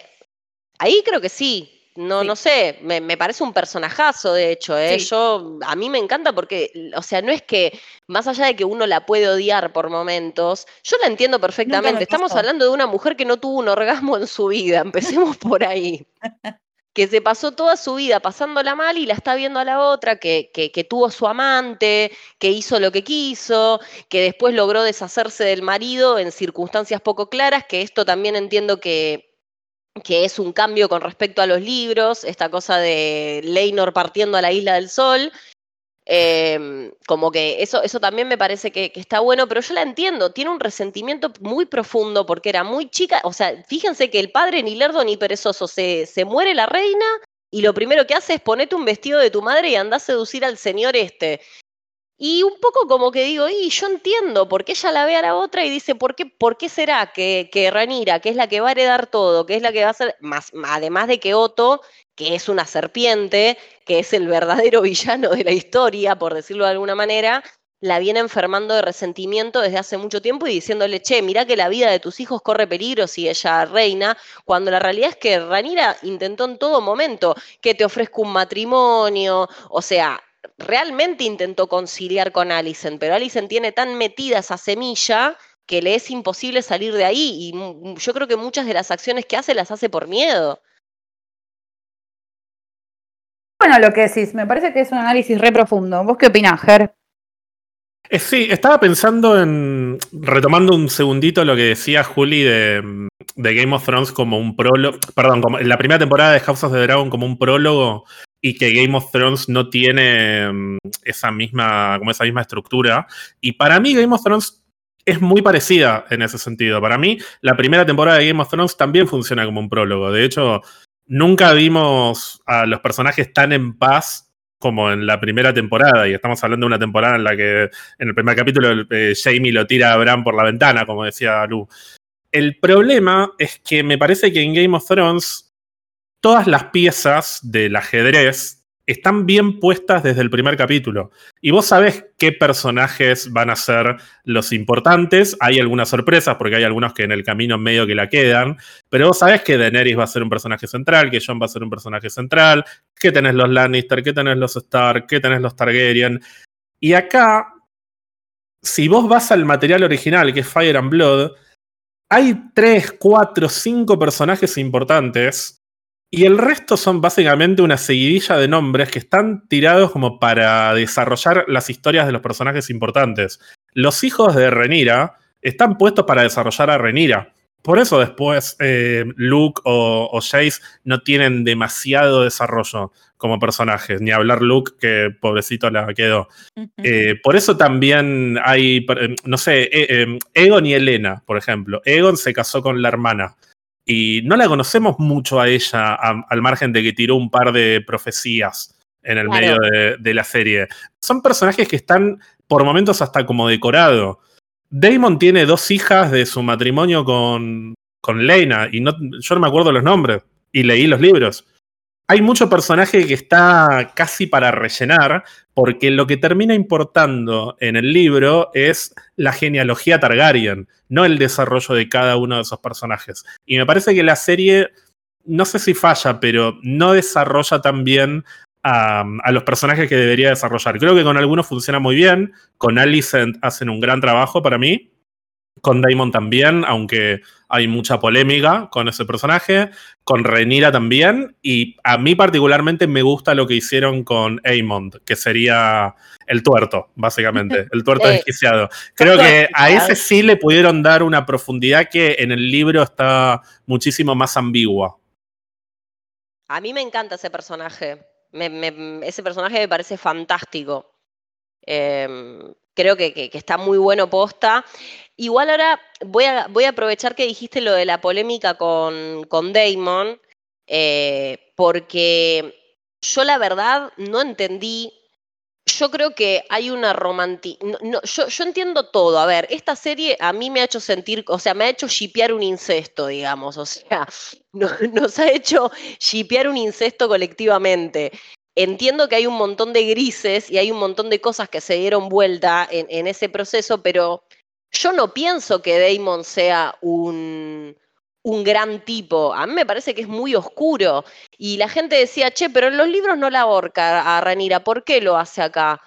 Ahí creo que sí. No, Sí. no sé, me, me parece un personajazo, de hecho, ¿eh? Sí. Yo, a mí me encanta porque, o sea, no es que, más allá de que uno la puede odiar por momentos, yo la entiendo perfectamente. Estamos hablando de una mujer que no tuvo un orgasmo en su vida, empecemos por ahí. Que se pasó toda su vida pasándola mal y la está viendo a la otra, que, que, que tuvo su amante, que hizo lo que quiso, que después logró deshacerse del marido en circunstancias poco claras, que esto también entiendo que, que es un cambio con respecto a los libros, esta cosa de Leinor partiendo a la isla del sol. em, como que eso, eso también me parece que, que está bueno, pero yo la entiendo, tiene un resentimiento muy profundo porque era muy chica, o sea, fíjense que el padre ni lerdo ni perezoso, se, se muere la reina y lo primero que hace es ponete un vestido de tu madre y anda a seducir al señor este. Y un poco como que digo, y yo entiendo, porque ella la ve a la otra y dice, ¿por qué, por qué será que, que Ranira, que es la que va a heredar todo, que es la que va a ser, más, además de que Otto, que es una serpiente, que es el verdadero villano de la historia, por decirlo de alguna manera, la viene enfermando de resentimiento desde hace mucho tiempo y diciéndole, che, mirá que la vida de tus hijos corre peligro si ella reina, cuando la realidad es que Ranira intentó en todo momento que te ofrezca un matrimonio, o sea, realmente intentó conciliar con Alicent, pero Alicent tiene tan metida esa semilla que le es imposible salir de ahí y yo creo que muchas de las acciones que hace las hace por miedo. Bueno, lo que decís, me parece que es un análisis re profundo. ¿Vos qué opinás, Ger? Eh, sí, estaba pensando en, retomando un segundito lo que decía Juli de, de Game of Thrones como un prólogo, perdón, como en la primera temporada de House of the Dragon como un prólogo y que Game of Thrones no tiene mm, esa misma, como esa misma estructura. Y para mí Game of Thrones es muy parecida en ese sentido. Para mí la primera temporada de Game of Thrones también funciona como un prólogo. De hecho, nunca vimos a los personajes tan en paz como en la primera temporada, y estamos hablando de una temporada en la que en el primer capítulo eh, Jamie lo tira a Bran por la ventana, como decía Lu. El problema es que me parece que en Game of Thrones todas las piezas del ajedrez están bien puestas desde el primer capítulo. Y vos sabés qué personajes van a ser los importantes. Hay algunas sorpresas, porque hay algunos que en el camino medio que la quedan. Pero vos sabés que Daenerys va a ser un personaje central, que Jon va a ser un personaje central, que tenés los Lannister, que tenés los Stark, que tenés los Targaryen. Y acá, si vos vas al material original, que es Fire and Blood, hay tres, cuatro, cinco personajes importantes y el resto son básicamente una seguidilla de nombres que están tirados como para desarrollar las historias de los personajes importantes. Los hijos de Renira están puestos para desarrollar a Renira. Por eso después eh, Luke o, o Jace no tienen demasiado desarrollo como personajes. Ni hablar Luke, que pobrecito la quedó. Eh, por eso también hay, eh, no sé, eh, eh, Egon y Elena, por ejemplo. Egon se casó con la hermana. Y no la conocemos mucho a ella, a- al margen de que tiró un par de profecías en el Claro. medio de, de la serie. Son personajes que están por momentos hasta como decorado. Damon tiene dos hijas de su matrimonio con, con Lena, y no, yo no me acuerdo los nombres, y leí los libros. Hay mucho personaje que está casi para rellenar, porque lo que termina importando en el libro es la genealogía Targaryen, no el desarrollo de cada uno de esos personajes. Y me parece que la serie, no sé si falla, pero no desarrolla tan bien a, a, los personajes que debería desarrollar. Creo que con algunos funciona muy bien, con Alicent hacen un gran trabajo para mí, con Daemon también, aunque hay mucha polémica con ese personaje. Con Renira también. Y a mí particularmente me gusta lo que hicieron con Aemond, que sería el tuerto, básicamente. El tuerto desquiciado. Creo que a ese sí le pudieron dar una profundidad que en el libro está muchísimo más ambigua. A mí me encanta ese personaje. Me, me, ese personaje me parece fantástico. Eh, creo que, que, que, está muy bueno posta. Igual ahora voy a, voy a aprovechar que dijiste lo de la polémica con, con Damon, eh, porque yo la verdad no entendí. Yo creo que hay una romanti... No, no, yo, yo, entiendo todo. A ver, esta serie a mí me ha hecho sentir, o sea, me ha hecho shipear un incesto, digamos. O sea, no, nos ha hecho shipear un incesto colectivamente. Entiendo que hay un montón de grises y hay un montón de cosas que se dieron vuelta en ese proceso, pero yo no pienso que Damon sea un, un, gran tipo. A mí me parece que es muy oscuro. Y la gente decía, che, pero en los libros no la ahorca a Ranira, ¿por qué lo hace acá?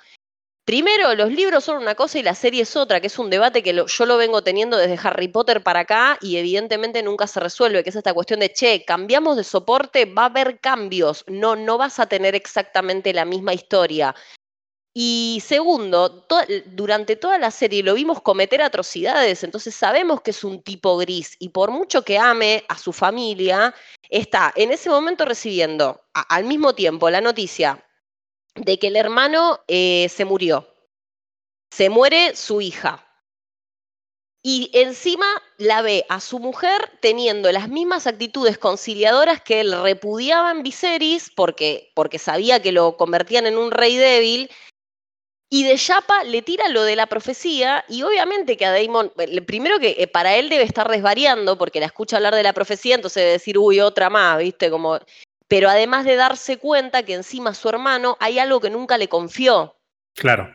Primero, los libros son una cosa y la serie es otra, que es un debate que yo lo vengo teniendo desde Harry Potter para acá y evidentemente nunca se resuelve, que es esta cuestión de, che, cambiamos de soporte, va a haber cambios, no, no vas a tener exactamente la misma historia. Y segundo, durante toda la serie lo vimos cometer atrocidades, entonces sabemos que es un tipo gris y por mucho que ame a su familia, está en ese momento recibiendo al mismo tiempo la noticia de que el hermano eh, se murió. Se muere su hija. Y encima la ve a su mujer teniendo las mismas actitudes conciliadoras que él repudiaba en Viserys porque, porque sabía que lo convertían en un rey débil y de Chapa le tira lo de la profecía y obviamente que a Damon, primero que eh, para él debe estar desvariando porque la escucha hablar de la profecía, entonces debe decir, uy, otra más, ¿viste? Como, pero además de darse cuenta que encima su hermano hay algo que nunca le confió. Claro.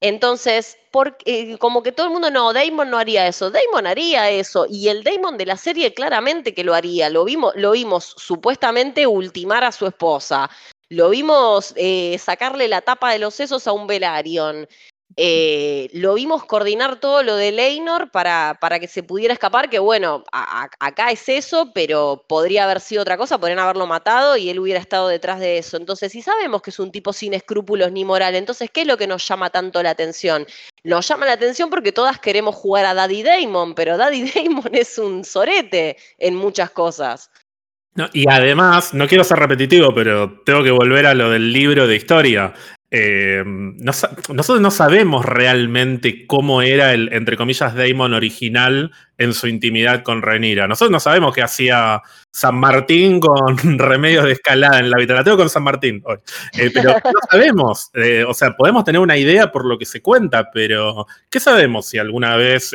Entonces, porque, eh, como que todo el mundo, no, Damon no haría eso, Damon haría eso, y el Damon de la serie claramente que lo haría, lo vimos, lo vimos supuestamente ultimar a su esposa, lo vimos eh, sacarle la tapa de los sesos a un Velaryon. Eh, lo vimos coordinar todo lo de Leinor para, para que se pudiera escapar, que bueno, a, acá es eso, pero podría haber sido otra cosa, podrían haberlo matado y él hubiera estado detrás de eso. Entonces, si sabemos que es un tipo sin escrúpulos ni moral, entonces, ¿qué es lo que nos llama tanto la atención? Nos llama la atención porque todas queremos jugar a Daddy Damon, pero Daddy Damon es un sorete en muchas cosas. Y además, no quiero ser repetitivo, pero tengo que volver a lo del libro de historia. Eh, no, nosotros no sabemos realmente cómo era el, entre comillas, Damon original en su intimidad con Renira. Nosotros no sabemos qué hacía San Martín con remedios de escalada en la habitación. con San Martín hoy. Eh, pero no sabemos. Eh, o sea, podemos tener una idea por lo que se cuenta, pero ¿qué sabemos si alguna vez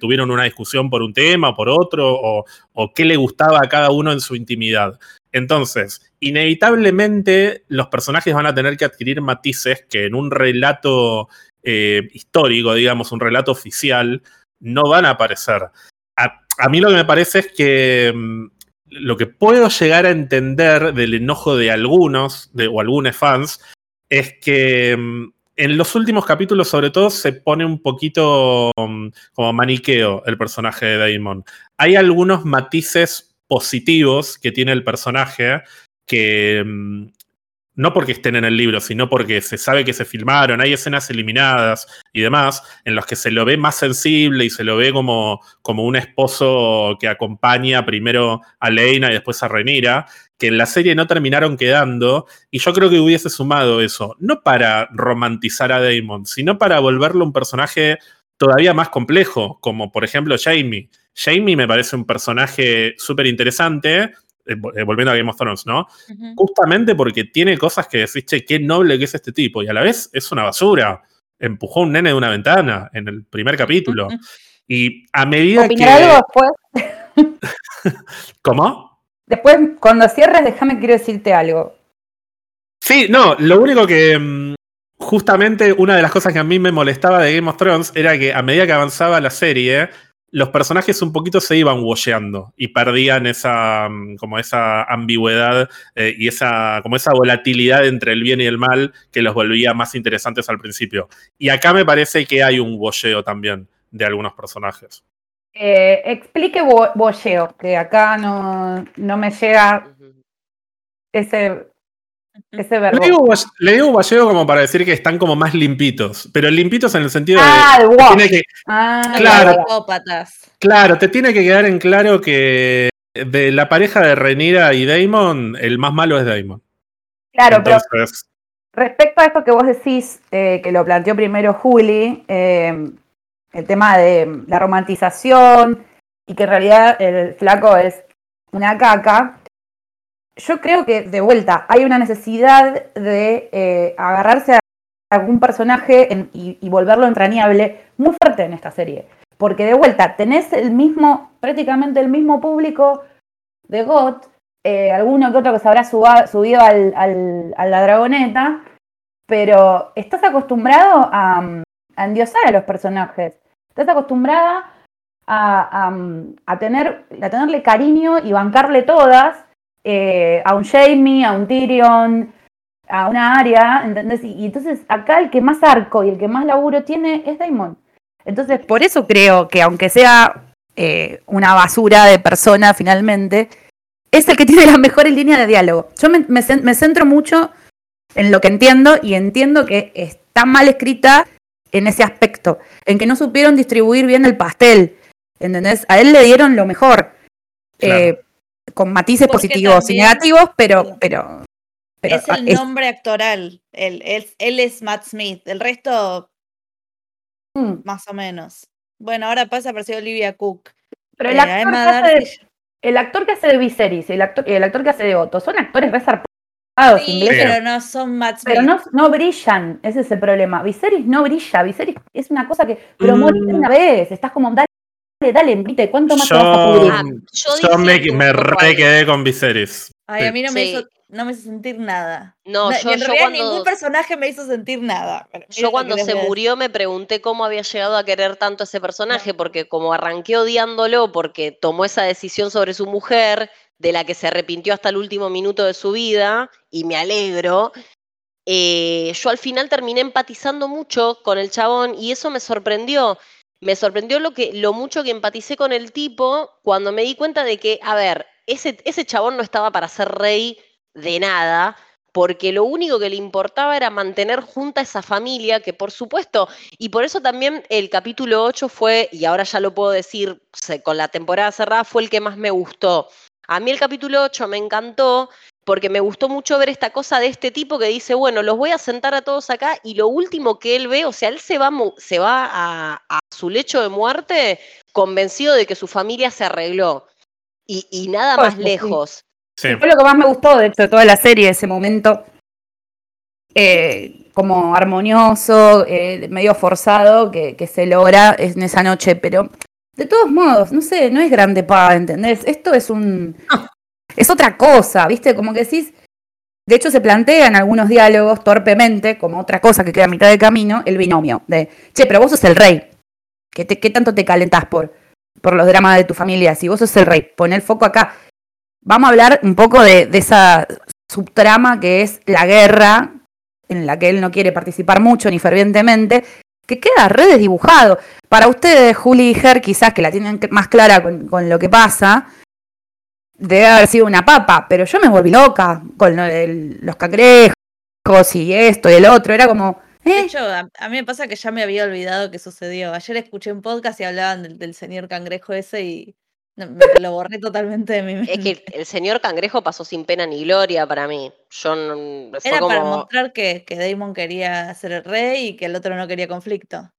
tuvieron una discusión por un tema, por otro, o, o qué le gustaba a cada uno en su intimidad? Entonces, inevitablemente los personajes van a tener que adquirir matices que en un relato eh, histórico, digamos, un relato oficial, no van a aparecer. A, mí lo que me parece es que mmm, lo que puedo llegar a entender del enojo de algunos o algunos fans es que mmm, en los últimos capítulos, sobre todo, se pone un poquito um, como maniqueo el personaje de Damon. Hay algunos matices positivos que tiene el personaje que mmm, no porque estén en el libro, sino porque se sabe que se filmaron, hay escenas eliminadas y demás, en los que se lo ve más sensible y se lo ve como, como un esposo que acompaña primero a Leina y después a Renira, que en la serie no terminaron quedando, y yo creo que hubiese sumado eso, no para romantizar a Damon, sino para volverlo un personaje todavía más complejo, como por ejemplo Jamie. Jamie me parece un personaje súper interesante, eh, volviendo a Game of Thrones, ¿no? Uh -huh. Justamente porque tiene cosas que decís, che, qué noble que es este tipo, y a la vez es una basura. Empujó a un nene de una ventana en el primer capítulo. Uh -huh. Y a medida que. algo después? ¿Cómo? Después, cuando cierres, déjame quiero decirte algo. Sí, no, lo único que mm, justamente una de las cosas que a mí me molestaba de Game of Thrones era que a medida que avanzaba la serie, los personajes un poquito se iban washeando y perdían esa mm, como esa ambigüedad eh, y esa como esa volatilidad entre el bien y el mal que los volvía más interesantes al principio. Y acá me parece que hay un washeo también de algunos personajes. Eh, explique bolleo, que acá no, no me llega ese, ese Le digo, le digo como para decir que están como más limpitos, pero limpitos en el sentido Ah, de el que wash. tiene que, Ah, Claro. Psicópatas. Claro, te tiene que quedar en claro que de la pareja de Renira y Damon, el más malo es Damon. Claro, pero respecto a esto que vos decís, eh, que lo planteó primero Juli, eh, el tema de la romantización y que en realidad el flaco es una caca, yo creo que de vuelta hay una necesidad de eh, agarrarse a algún personaje y, volverlo entrañable muy fuerte en esta serie. Porque de vuelta tenés el mismo, prácticamente el mismo público de GOT, eh, alguno que otro que se habrá subido al, a la dragoneta, pero estás acostumbrado a, a endiosar a los personajes. Estás acostumbrada a tener, a tenerle cariño y bancarle todas eh, a un Jamie, a un Tyrion, a una Arya, ¿entendés? Y, y entonces acá el que más arco y el que más laburo tiene es Daemon. Entonces, por eso creo que aunque sea eh, una basura de persona finalmente, es el que tiene las mejores líneas de diálogo. Yo me, me cen- me centro mucho en lo que entiendo y entiendo que está mal escrita en ese aspecto, en que no supieron distribuir bien el pastel. ¿Entendés? A él le dieron lo mejor. Claro. eh, con matices Porque positivos y negativos, pero, pero, pero es el es- nombre actoral. Él, él, él es Matt Smith. El resto, mm. más o menos. Bueno, ahora pasa a ser Olivia Cook. Pero el Eh, actor, hace de, Darcy- el actor que hace de Viserys y el actor, el actor que hace de Otto son actores resarpados Sí, ingleses, pero no son Matt Smith. pero no, no brillan. Ese es el problema. Viserys no brilla. Viserys es una cosa que. Pero Mm. una vez. Estás como, dale, dale, viste, ¿cuánto más te vas a yo, pudrir? Ah, yo yo me, re quedé con Viserys. Ay, Sí. a mí no me, Sí. hizo, no me hizo sentir nada. No, No, yo, en yo realidad cuando, ningún personaje me hizo sentir nada. Pero yo cuando se murió me pregunté cómo había llegado a querer tanto a ese personaje, porque como arranqué odiándolo porque tomó esa decisión sobre su mujer, de la que se arrepintió hasta el último minuto de su vida, y me alegro, eh, yo al final terminé empatizando mucho con el chabón y eso me sorprendió. Me sorprendió lo, que, lo mucho que empaticé con el tipo cuando me di cuenta de que, a ver, ese, ese chabón no estaba para ser rey de nada, porque lo único que le importaba era mantener junta esa familia, que por supuesto, y por eso también el capítulo 8 fue, y ahora ya lo puedo decir con la temporada cerrada, fue el que más me gustó. A mí el capítulo 8 me encantó porque me gustó mucho ver esta cosa de este tipo que dice, bueno, los voy a sentar a todos acá y lo último que él ve, o sea, él se va, se va a, a su lecho de muerte convencido de que su familia se arregló. Y, y nada más pues, sí. lejos. Sí. Fue lo que más me gustó de, de toda la serie, ese momento eh, como armonioso, eh, medio forzado, que, que se logra en esa noche, pero de todos modos, no sé, no es grande pa, ¿entendés? Esto es un... Es otra cosa, ¿viste? Como que decís... De hecho, se plantea en algunos diálogos torpemente, como otra cosa que queda a mitad de camino, el binomio. De, che, pero vos sos el rey. ¿Qué, te- tanto te calentás por, por los dramas de tu familia? Si vos sos el rey, pon el foco acá. Vamos a hablar un poco de, esa subtrama que es la guerra, en la que él no quiere participar mucho ni fervientemente, que queda re desdibujado. Para ustedes, Juli y Ger, quizás que la tienen más clara con, con lo que pasa, debe haber sido una papa, pero yo me volví loca con lo de los cangrejos y esto y el otro. Era como, De ¿eh? hecho, a, a mí me pasa que ya me había olvidado que sucedió. Ayer escuché un podcast y hablaban del, del señor cangrejo ese y no, me- lo borré totalmente de mi mente. Es que el señor cangrejo pasó sin pena ni gloria para mí. Yo no, fue Era para mostrar que, que Damon quería ser el rey y que el otro no quería conflicto.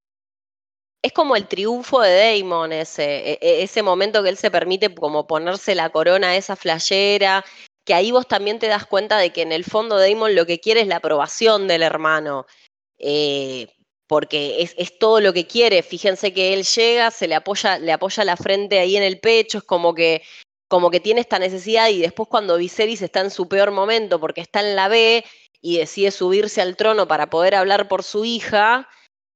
Es como el triunfo de Damon ese, e- e- ese momento que él se permite como ponerse la corona a esa flayera, que ahí vos también te das cuenta de que en el fondo Damon lo que quiere es la aprobación del hermano, eh, porque es, es todo lo que quiere. Fíjense que él llega, se le apoya, le apoya la frente ahí en el pecho, es como que como que tiene esta necesidad y después cuando Viserys está en su peor momento porque está en la B y decide subirse al trono para poder hablar por su hija,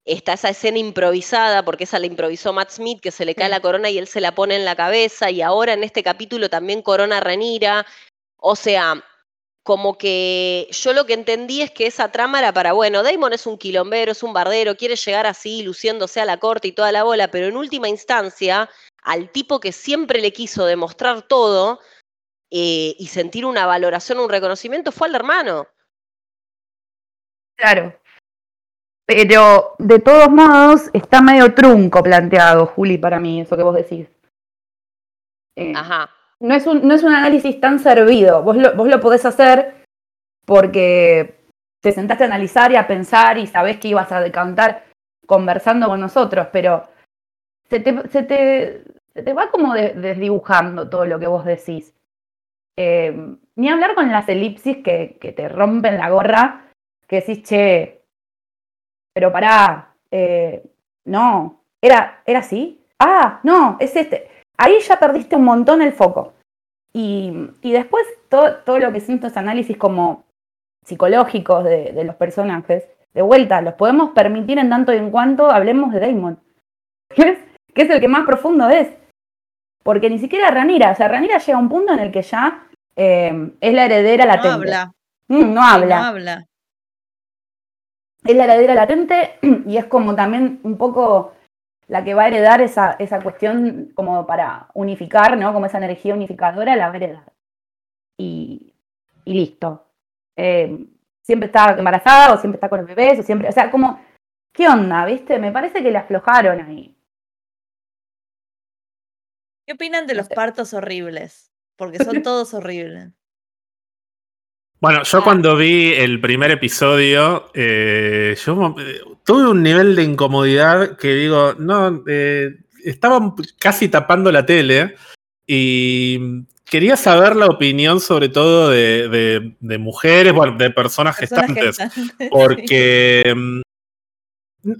está esa escena improvisada, porque esa la improvisó Matt Smith, que se le cae la corona y él se la pone en la cabeza, y ahora en este capítulo también corona Renira. O sea, como que yo lo que entendí es que esa trama era para, bueno, Damon es un quilombero, es un bardero, quiere llegar así, luciéndose a la corte y toda la bola, pero en última instancia, al tipo que siempre le quiso demostrar todo eh, y sentir una valoración, un reconocimiento, fue al hermano. Claro. Pero de todos modos está medio trunco planteado, Juli, para mí, eso que vos decís. Eh, Ajá. no, es un, no es un análisis tan servido. Vos lo, vos lo podés hacer porque te sentaste a analizar y a pensar y sabés que ibas a decantar conversando con nosotros, pero se te, se te, se te va como de- desdibujando todo lo que vos decís. Eh, ni hablar con las elipsis que, que te rompen la gorra, que decís, che, pero pará, eh, no, ¿era, ¿era así? Ah, no, es este. Ahí ya perdiste un montón el foco. Y, y después todo, todo lo que son estos análisis como psicológicos de, de los personajes, de vuelta, los podemos permitir en tanto y en cuanto hablemos de Damon, que es, que es el que más profundo es. Porque ni siquiera Ranira, o sea, Ranira llega a un punto en el que ya eh, es la heredera No latente. habla. Mm, no habla No habla. Es la heredera latente y es como también un poco la que va a heredar esa, esa cuestión como para unificar, ¿no? Como esa energía unificadora la va a heredar. Y, y listo. Eh, siempre está embarazada o siempre está con el bebé, o siempre, o sea, como, ¿qué onda? ¿Viste? Me parece que le aflojaron ahí. ¿Qué opinan de los partos horribles? Porque son todos horribles. Bueno, yo Ah. cuando vi el primer episodio, eh, yo eh, tuve un nivel de incomodidad que digo, no, eh, estaban casi tapando la tele y quería saber la opinión sobre todo de, de- de mujeres, bueno, de personas gestantes, porque mm,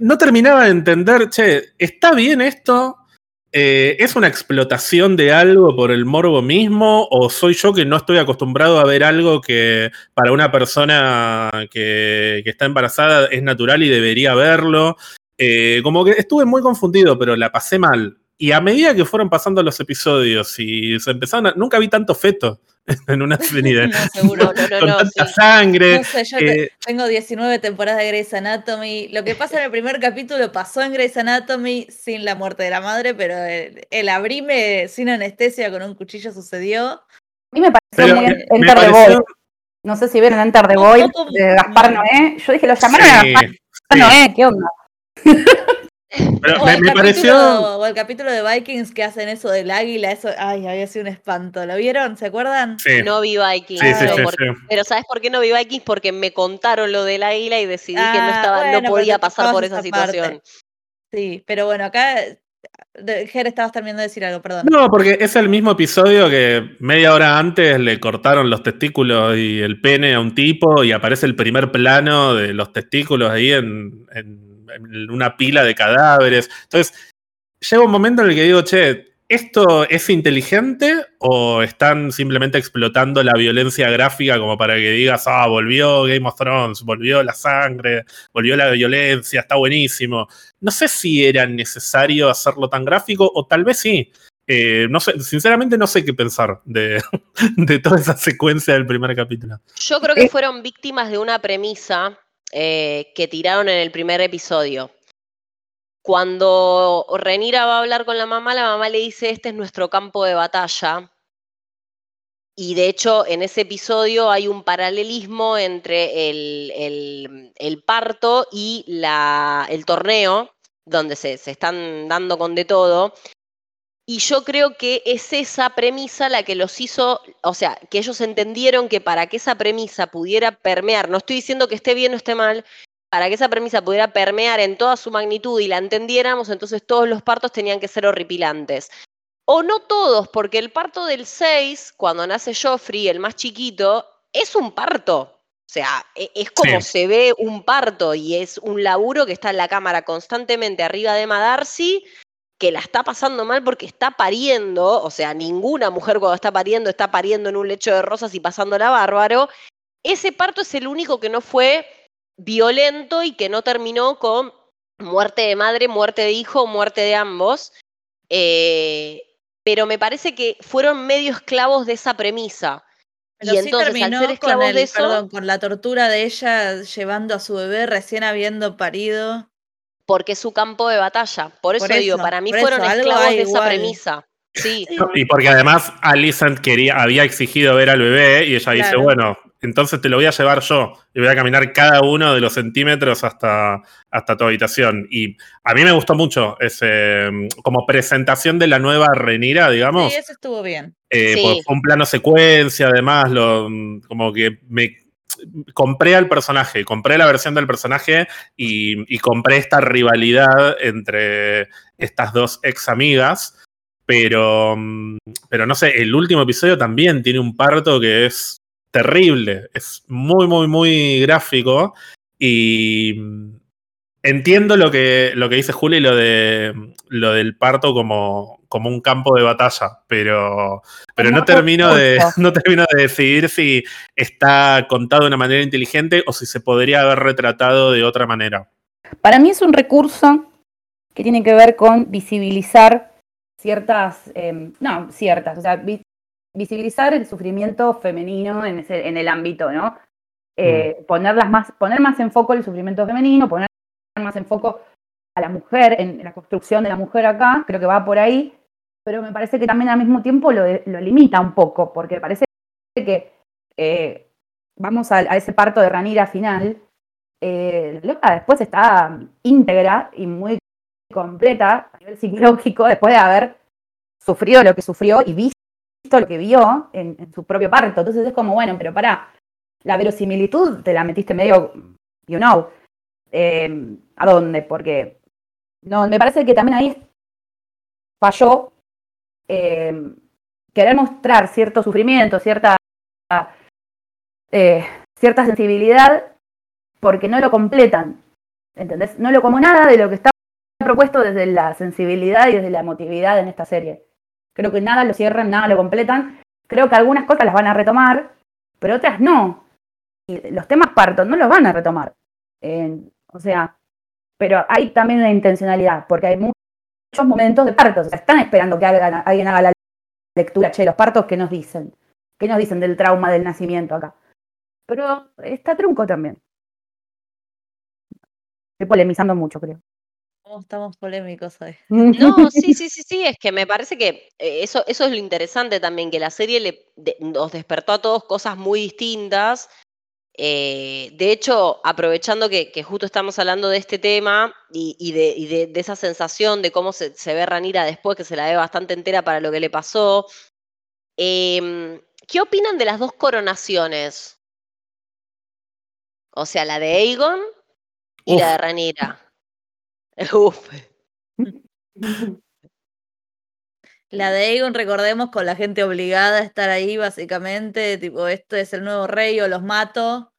no terminaba de entender, che, ¿está bien esto? Eh, ¿Es una explotación de algo por el morbo mismo? ¿O soy yo que no estoy acostumbrado a ver algo que para una persona que, está embarazada es natural y debería verlo? Eh, como que estuve muy confundido, pero la pasé mal. Y a medida que fueron pasando los episodios y se empezaron a, Nunca vi tanto feto en una serie No, seguro. No, no, no, con no, tanta sí. sangre. No sé, yo te- eh, tengo 19 temporadas de Grey's Anatomy. Lo que pasa en el primer capítulo pasó en Grey's Anatomy sin la muerte de la madre, pero el, el abrime sin anestesia con un cuchillo sucedió. A mí me pareció pero muy me- me Enter the pareció- Void. No sé si vieron Enter the poco- de Gaspar no. Noé. Yo dije, lo llamaron a Gaspar sí. Noé, ¿qué onda? Pero O me, el, me capítulo, pareció. o el capítulo de Vikings que hacen eso del águila, eso, ay, había sido un espanto. ¿Lo vieron? ¿Se acuerdan? Sí, No vi Vikings. sí, sí, pero, sí, por- sí. pero ¿sabes por qué no vi Vikings? Porque me contaron lo del águila y decidí que no, Ah, estaba, bueno, no podía pasar por esa situación. Sí, pero bueno, acá. Ger, estabas terminando de decir algo, perdón. No, porque es el mismo episodio que media hora antes le cortaron los testículos y el pene a un tipo y aparece el primer plano de los testículos ahí en una pila de cadáveres. Entonces, llega un momento en el que digo, che, ¿esto es inteligente o están simplemente explotando la violencia gráfica como para que digas, ah, volvió Game of Thrones, volvió la sangre, volvió la violencia, está buenísimo? No sé si era necesario hacerlo tan gráfico o tal vez sí. Eh, no sé, sinceramente no sé qué pensar de, de toda esa secuencia del primer capítulo. Yo creo que fueron víctimas de una premisa eh, que tiraron en el primer episodio. Cuando Renira va a hablar con la mamá, la mamá le dice, este es nuestro campo de batalla. Y de hecho, en ese episodio hay un paralelismo entre el, el- el parto y la- el torneo, donde se, se están dando con de todo. Y yo creo que es esa premisa la que los hizo, o sea, que ellos entendieron que para que esa premisa pudiera permear, no estoy diciendo que esté bien o esté mal, para que esa premisa pudiera permear en toda su magnitud y la entendiéramos, entonces todos los partos tenían que ser horripilantes. O no todos, porque el parto del 6, cuando nace Joffrey, el más chiquito, es un parto. O sea, e- es como Sí. se ve un parto y es un laburo que está en la cámara constantemente arriba de Emma Darcy que la está pasando mal porque está pariendo, o sea, ninguna mujer cuando está pariendo está pariendo en un lecho de rosas y pasándola bárbaro, ese parto es el único que no fue violento y que no terminó con muerte de madre, muerte de hijo, muerte de ambos. Eh, pero me parece que fueron medio esclavos de esa premisa. Pero y sí entonces, al terminó ser con, esclavos el- de eso, perdón, con la tortura de ella llevando a su bebé recién habiendo parido. Porque es su campo de batalla. Por eso Por digo, para mí fueron eso, esclavos de esa premisa. Sí, Y porque además Alicent quería, había exigido ver al bebé y ella dice, bueno, entonces te lo voy a llevar yo y voy a caminar cada uno de los centímetros hasta, hasta tu habitación. Y a mí me gustó mucho ese, mm, como presentación de la nueva Renira, digamos. Sí, eso estuvo bien. Eh, Sí. porque fue un plano secuencia, además, lo, mm, como que me compré al personaje, compré la versión del personaje y, compré esta rivalidad entre estas dos ex amigas. Pero, pero no sé, el último episodio también tiene un parto que es terrible, es muy, muy, muy gráfico. Y entiendo lo que, lo que dice Juli, lo, de, lo del parto como, como un campo de batalla, pero, pero no, termino de, no termino de decidir si está contado de una manera inteligente o si se podría haber retratado de otra manera. Para mí es un recurso que tiene que ver con visibilizar ciertas, eh, no, ciertas, o sea, vi- visibilizar el sufrimiento femenino en, ese, en el ámbito, ¿no? Eh, ponerlas más, poner más en foco el sufrimiento femenino, poner más en foco a la mujer, en la construcción de la mujer acá, creo que va por ahí, pero me parece que también al mismo tiempo lo, limita un poco, porque parece que eh, vamos a, ese parto de Ranira final, eh, loca después está íntegra y muy completa a nivel psicológico después de haber sufrido lo que sufrió y visto lo que vio en, en su propio parto. Entonces es como, bueno, pero para la verosimilitud te la metiste medio, you know, eh, ¿a dónde? Porque no, me parece que también ahí falló eh, querer mostrar cierto sufrimiento, cierta, eh, cierta sensibilidad porque no lo completan. ¿Entendés? No lo como nada de lo que está propuesto desde la sensibilidad y desde la emotividad en esta serie. Creo que nada lo cierran, nada lo completan. Creo que algunas cosas las van a retomar, pero otras no. Y los temas partos no los van a retomar. Eh, o sea, pero hay también una intencionalidad, porque hay muchos momentos de partos. O sea, están esperando que hagan- alguien haga la lectura, che, los partos, ¿qué nos dicen? ¿Qué nos dicen del trauma del nacimiento acá? Pero está trunco también. Estoy polemizando mucho, creo. ¿Cómo estamos polémicos hoy? No, sí, sí, sí, sí, es que me parece que eh, eso, eso es lo interesante también, que la serie le, de- nos despertó a todos cosas muy distintas. Eh, de hecho, aprovechando que, que justo estamos hablando de este tema y, y de, y de- de esa sensación de cómo se, se ve Ranira después, que se la ve bastante entera para lo que le pasó, em, ¿qué opinan de las dos coronaciones? O sea, la de Aegon y la de Ranira. Uf. La de Aegon, recordemos, con la gente obligada a estar ahí, básicamente, tipo, esto es el nuevo rey o los mato.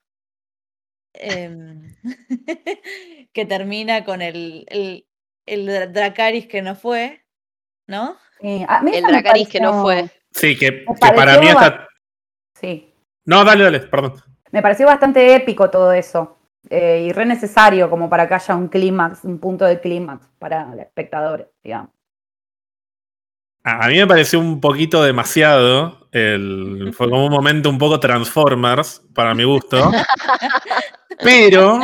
Em, que termina con el, el, el Dra- Dracarys que no fue, ¿no? Eh, a mí El Dracarys que no pareció- fue. Sí, que, para mí está... Sí, No, dale, dale, perdón. me pareció bastante épico todo eso. eh, y re necesario como para que haya un clímax, un punto de clímax para el espectador, digamos. A mí me pareció un poquito demasiado. El, fue como un momento un poco Transformers, para mi gusto. Pero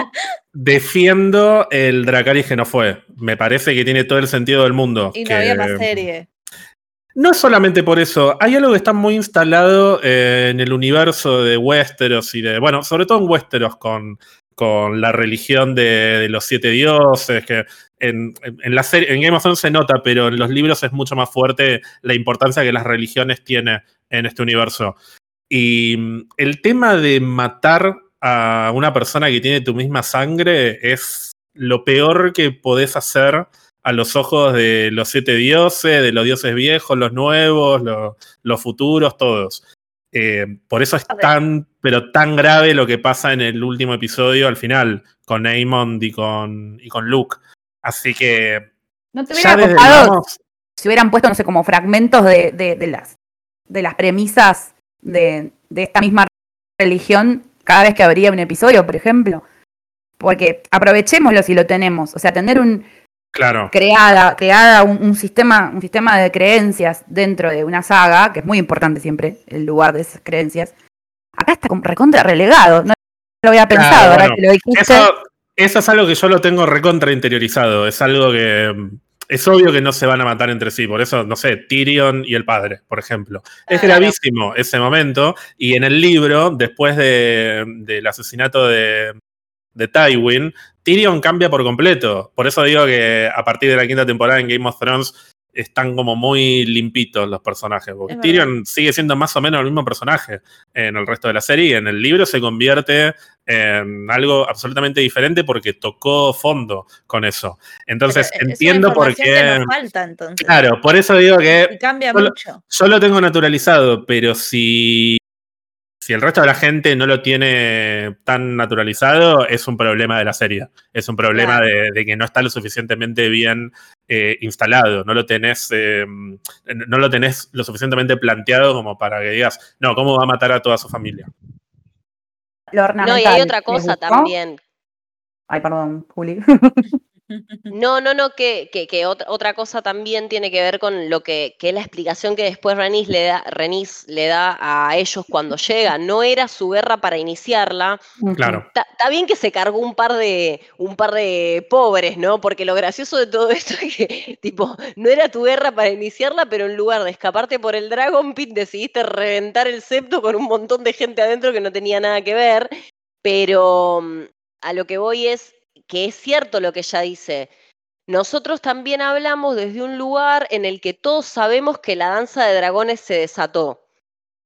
defiendo el Dracarys que no fue. Me parece que tiene todo el sentido del mundo. Y no que- había más serie. No es solamente por eso, hay algo que está muy instalado eh, en el universo de Westeros y de, bueno, sobre todo en Westeros con, con la religión de, de los siete dioses, que en, en- en la serie, en Game of Thrones se nota, pero en los libros es mucho más fuerte la importancia que las religiones tienen en este universo. Y mm, el tema de matar a una persona que tiene tu misma sangre es lo peor que podés hacer a los ojos de los siete dioses, de los dioses viejos, los nuevos, los, los futuros, todos. Eh, por eso es tan, pero tan grave lo que pasa en el último episodio al final, con Aemond y con, y con Luke. Así que ¿No te hubiera costado si hubieran puesto, no sé, como fragmentos de, de- de las, de las premisas de, de esta misma religión cada vez que habría un episodio, por ejemplo? Porque aprovechémoslo si lo tenemos. O sea, tener un claro. creada, creada un, un sistema, un sistema de creencias dentro de una saga, que es muy importante siempre, el lugar de esas creencias. Acá está como recontra relegado. No lo había pensado, Claro, ahora bueno, que lo dijiste. Eso, eso es algo que yo lo tengo recontra interiorizado. Es algo que. mm, Es obvio que no se van a matar entre sí. Por eso, no sé, Tyrion y el padre, por ejemplo. Es gravísimo ese momento. Y en el libro, después de- del asesinato de, de Tywin, Tyrion cambia por completo. Por eso digo que a partir de la quinta temporada en Game of Thrones están como muy limpitos los personajes. Porque. Tyrion sigue siendo más o menos el mismo personaje en el resto de la serie. Y en el libro se convierte en algo absolutamente diferente porque tocó fondo con eso. Entonces Pero, eh, entiendo por qué. falta entonces. Claro, por eso digo que Y cambia mucho. yo lo tengo naturalizado, pero si, si el resto de la gente no lo tiene tan naturalizado, es un problema de la serie. Es un problema Claro. de, de que no está lo suficientemente bien eh, instalado. No lo tenés, eh, no lo tenés lo suficientemente planteado como para que digas, no, ¿cómo va a matar a toda su familia? Lo No, y hay otra ¿les cosa también. Ay, perdón, Juli. No, no, no, que, que, que otra, otra cosa también tiene que ver con lo que, que es la explicación que después Renis le da, Renis le da a ellos cuando llegan. No era su guerra para iniciarla. Claro. Está está bien que se cargó un par de un par de pobres, ¿no? Porque lo gracioso de todo esto es que, tipo, no era tu guerra para iniciarla, pero en lugar de escaparte por el Dragon Pit, decidiste reventar el septo con un montón de gente adentro que no tenía nada que ver. Pero mm, a lo que voy es que es cierto lo que ella dice. Nosotros también hablamos desde un lugar en el que todos sabemos que la danza de dragones se desató.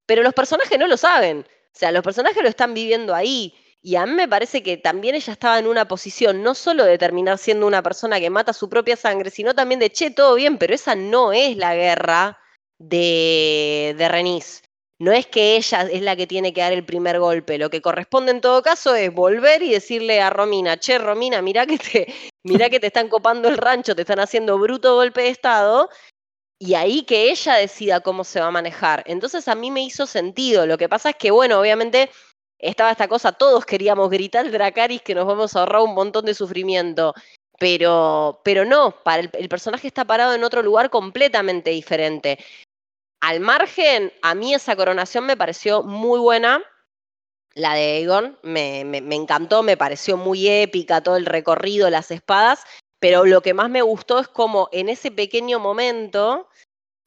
Pero los personajes no lo saben. O sea, los personajes lo están viviendo ahí. Y a mí me parece que también ella estaba en una posición no solo de terminar siendo una persona que mata su propia sangre, sino también de, che, todo bien, pero esa no es la guerra de, de. No es que ella es la que tiene que dar el primer golpe. Lo que corresponde en todo caso es volver y decirle a Romina, che, Romina, mirá que te, mirá que te están copando el rancho, te están haciendo bruto golpe de Estado. Y ahí que ella decida cómo se va a manejar. Entonces a mí me hizo sentido. Lo que pasa es que, bueno, obviamente estaba esta cosa, todos queríamos gritar Dracaris que nos vamos a ahorrar un montón de sufrimiento. Pero, pero no, para el, el personaje está parado en otro lugar completamente diferente. Al margen, a mí esa coronación me pareció muy buena. La de Aegon me, me- encantó, me pareció muy épica todo el recorrido, las espadas, pero lo que más me gustó es como en ese pequeño momento,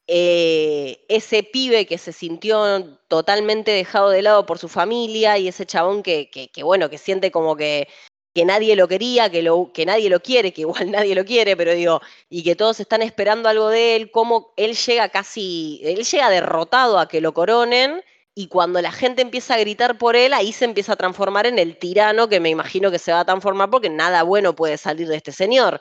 eh, ese pibe que se sintió totalmente dejado de lado por su familia y ese chabón que- que, bueno, que siente como que, que nadie lo quería, que, lo, que nadie lo quiere, que igual nadie lo quiere, pero digo, y que todos están esperando algo de él, cómo él llega casi, él llega derrotado a que lo coronen. Y cuando la gente empieza a gritar por él, ahí se empieza a transformar en el tirano que me imagino que se va a transformar porque nada bueno puede salir de este señor.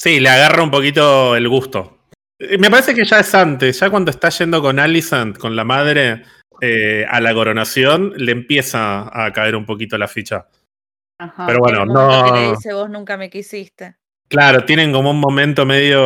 Sí, le agarra un poquito el gusto. Eh, Me parece que ya es antes, ya cuando está yendo con Alicent, con la madre, eh, a la coronación, le empieza a caer un poquito la ficha. Ajá. Pero bueno, momento que le no. dice vos nunca me quisiste. Claro, tienen como un momento medio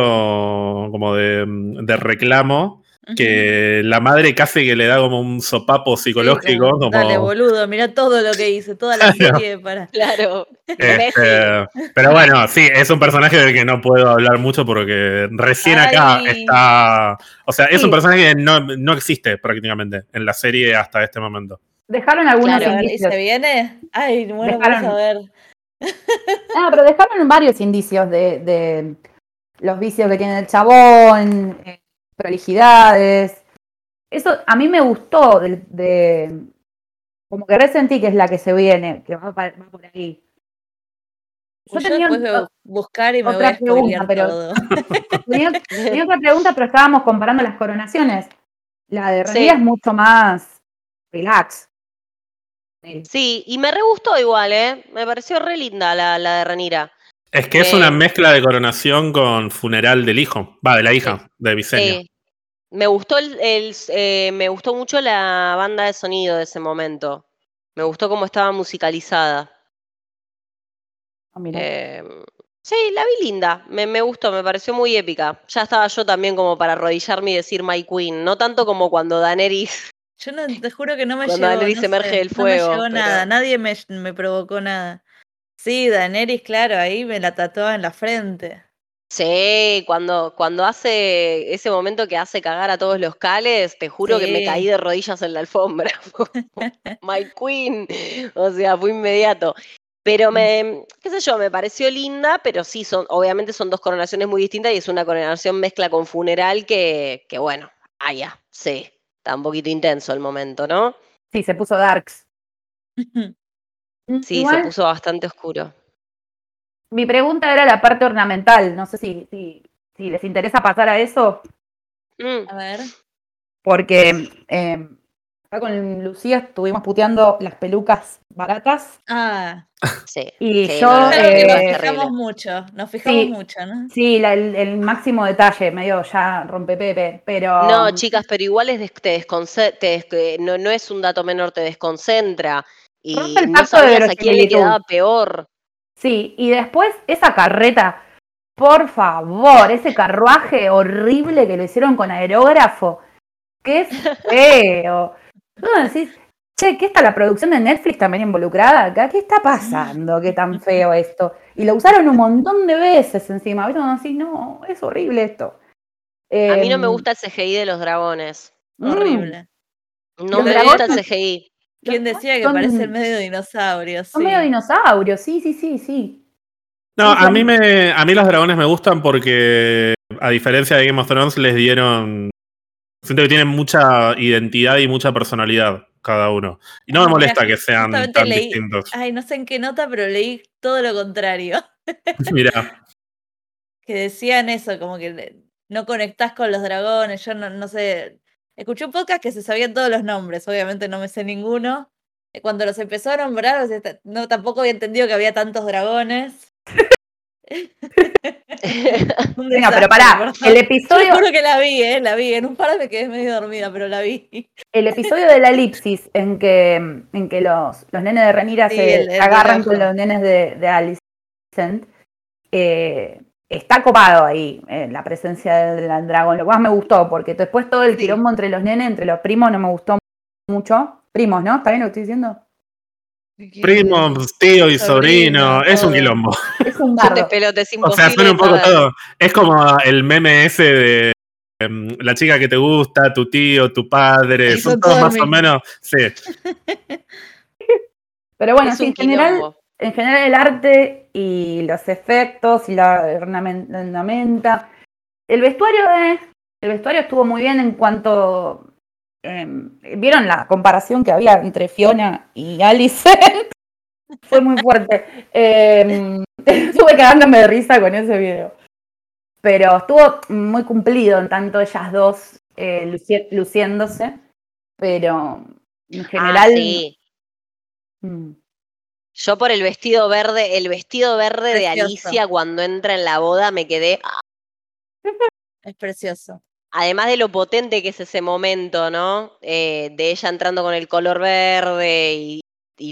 como de, de reclamo, que la madre casi que le da como un sopapo Sí, psicológico, como, como, Dale, boludo, mira todo lo que hice, toda la Claro. serie para. Claro. Este, pero bueno, sí, es un personaje del que no puedo hablar mucho porque recién acá está. O sea, es Sí. un personaje que no, no existe prácticamente en la serie hasta este momento. Dejaron algunos Claro, A ver, ¿y indicios. se viene? Ay, bueno, Dejaron- vamos a ver. Ah, pero dejaron varios indicios de, de los vicios que tiene el chabón, eh, prolijidades. Eso a mí me gustó, de, de- como que resentí que es la que se viene, que va, por ahí. Yo Yo tenía, después voy a buscar y me voy otra a spoilear pregunta, pero- todo. tenía- tenía otra pregunta, pero estábamos comparando las coronaciones. La de Sí. Renira es mucho más relax. Sí, y me re gustó igual, ¿eh? Me pareció re linda la, la de Ranira. Es que es Eh. una mezcla de coronación con funeral del hijo. Va, de la hija, de Viseño. Sí. Me gustó el, el- eh, me gustó mucho la banda de sonido de ese momento. Me gustó cómo estaba musicalizada. Mira. Eh, Sí, la vi linda, me, me gustó, me pareció muy épica. Ya estaba yo también como para arrodillarme y decir My Queen, no tanto como cuando Daenerys Yo no, te juro que no me Cuando llegó. No emerge sé, del No fuego, me llegó pero- nada, nadie me, me provocó nada. Sí, Daenerys, claro, ahí me la tatuaba en la frente. Sí, cuando, cuando hace ese momento que hace cagar a todos los cales, te juro que me caí de rodillas en la alfombra. My Queen. O sea, fue inmediato. Pero me, qué sé yo, me pareció linda, pero sí, son, obviamente son dos coronaciones muy distintas y es una coronación mezcla con funeral que, que bueno, ah, ya, sí, está un poquito intenso el momento, ¿no? Sí, se puso Darks. Sí, Igual, se puso bastante oscuro. Mi pregunta era la parte ornamental. No sé si, si, si les interesa pasar a eso. Mm, A ver. Porque eh, acá con Lucía estuvimos puteando las pelucas baratas. Ah, sí. Y Sí, yo, no, eh, nos fijamos mucho, nos fijamos Sí. mucho, ¿no? Sí, la- el, el máximo detalle, medio ya rompe Pepe, pero... No, chicas, pero igual es te desconce- te des- que no, no es un dato menor, te desconcentra. Y Rompe el no de a quién le quedaba peor. Sí, y después esa carreta, por favor, ese carruaje horrible que lo hicieron con aerógrafo, es feo. No, decís, che, ¿qué está la producción de Netflix también involucrada acá? ¿Qué está pasando? ¿Qué tan feo esto? Y lo usaron un montón de veces encima. ¿Viste? Decís, no, es horrible esto. A mí no me Em, gusta el CGI de los dragones. mm, Horrible. No me dragones- gusta el CGI. ¿Quién decía que son- parece el medio dinosaurio? Son Sí. medio dinosaurios, sí, sí, sí, sí. No, a mí, me, a mí los dragones me gustan porque, a diferencia de Game of Thrones, les dieron. Siento que tienen mucha identidad y mucha personalidad cada uno. Y no me molesta mira, que sean tan leí- distintos. Ay, no sé en qué nota, pero leí todo lo contrario. Mira, Que decían eso, como que no conectás con los dragones. Yo no, no sé. Escuché un podcast que se sabían todos los nombres, obviamente no me sé ninguno. Eh, Cuando los empezó a nombrar, no tampoco había entendido que había tantos dragones. Venga, pero pará, el Yo episodio, juro que la vi, ¿eh? La vi. En un par me quedé medio dormida, pero la vi. el episodio de la elipsis en que, en que los, los nenes de Renira Sí, se el- el agarran con los nenes de, de Alicent, eh, está copado ahí eh, la presencia del, dragón. Lo más me gustó, porque después todo el Sí. quilombo entre los nenes, entre los primos, no me gustó mucho. Primos, ¿no? ¿Está bien lo que estoy diciendo? Primo, tío y sobrino, Sobrino, es un quilombo. Es un despelotes O sea, suena un poco todo. Es como el meme ese de em, la chica que te gusta, tu tío, tu padre. Son todos más o menos. Sí. Pero bueno, sí, en general, quilombo. en general el arte y los efectos y la ornamen- la ornamenta. El vestuario de, el vestuario estuvo muy bien en cuanto em, vieron la comparación que había entre Fiona y Alice. Fue muy fuerte. Em, estuve cagándome de risa con ese video. Pero estuvo muy cumplido en tanto ellas dos eh, luci- luciéndose. Pero en general. Ah, sí. mm, Yo por el vestido verde, el vestido verde de. Alicia cuando entra en la boda me quedé. Es precioso. Además de lo potente que es ese momento, ¿no? Eh, de ella entrando con el color verde y,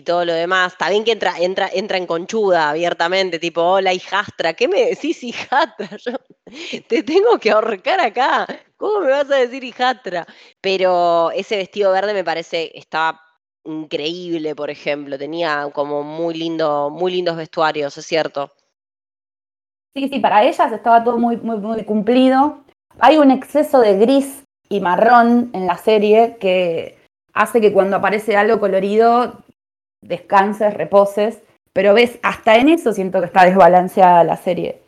todo lo demás. Está bien que entra, entra, entra en conchuda abiertamente, tipo, hola hijastra, ¿qué me decís hijastra? Yo te tengo que ahorcar acá. ¿Cómo me vas a decir hijastra? Pero ese vestido verde me parece, estaba increíble, por ejemplo. Tenía como muy lindo, muy lindos vestuarios, es cierto. Sí, sí, para ellas estaba todo muy, muy, muy cumplido. Hay un exceso de gris y marrón en la serie que hace que cuando aparece algo colorido descanses, reposes, pero ves, hasta en eso siento que está desbalanceada la serie.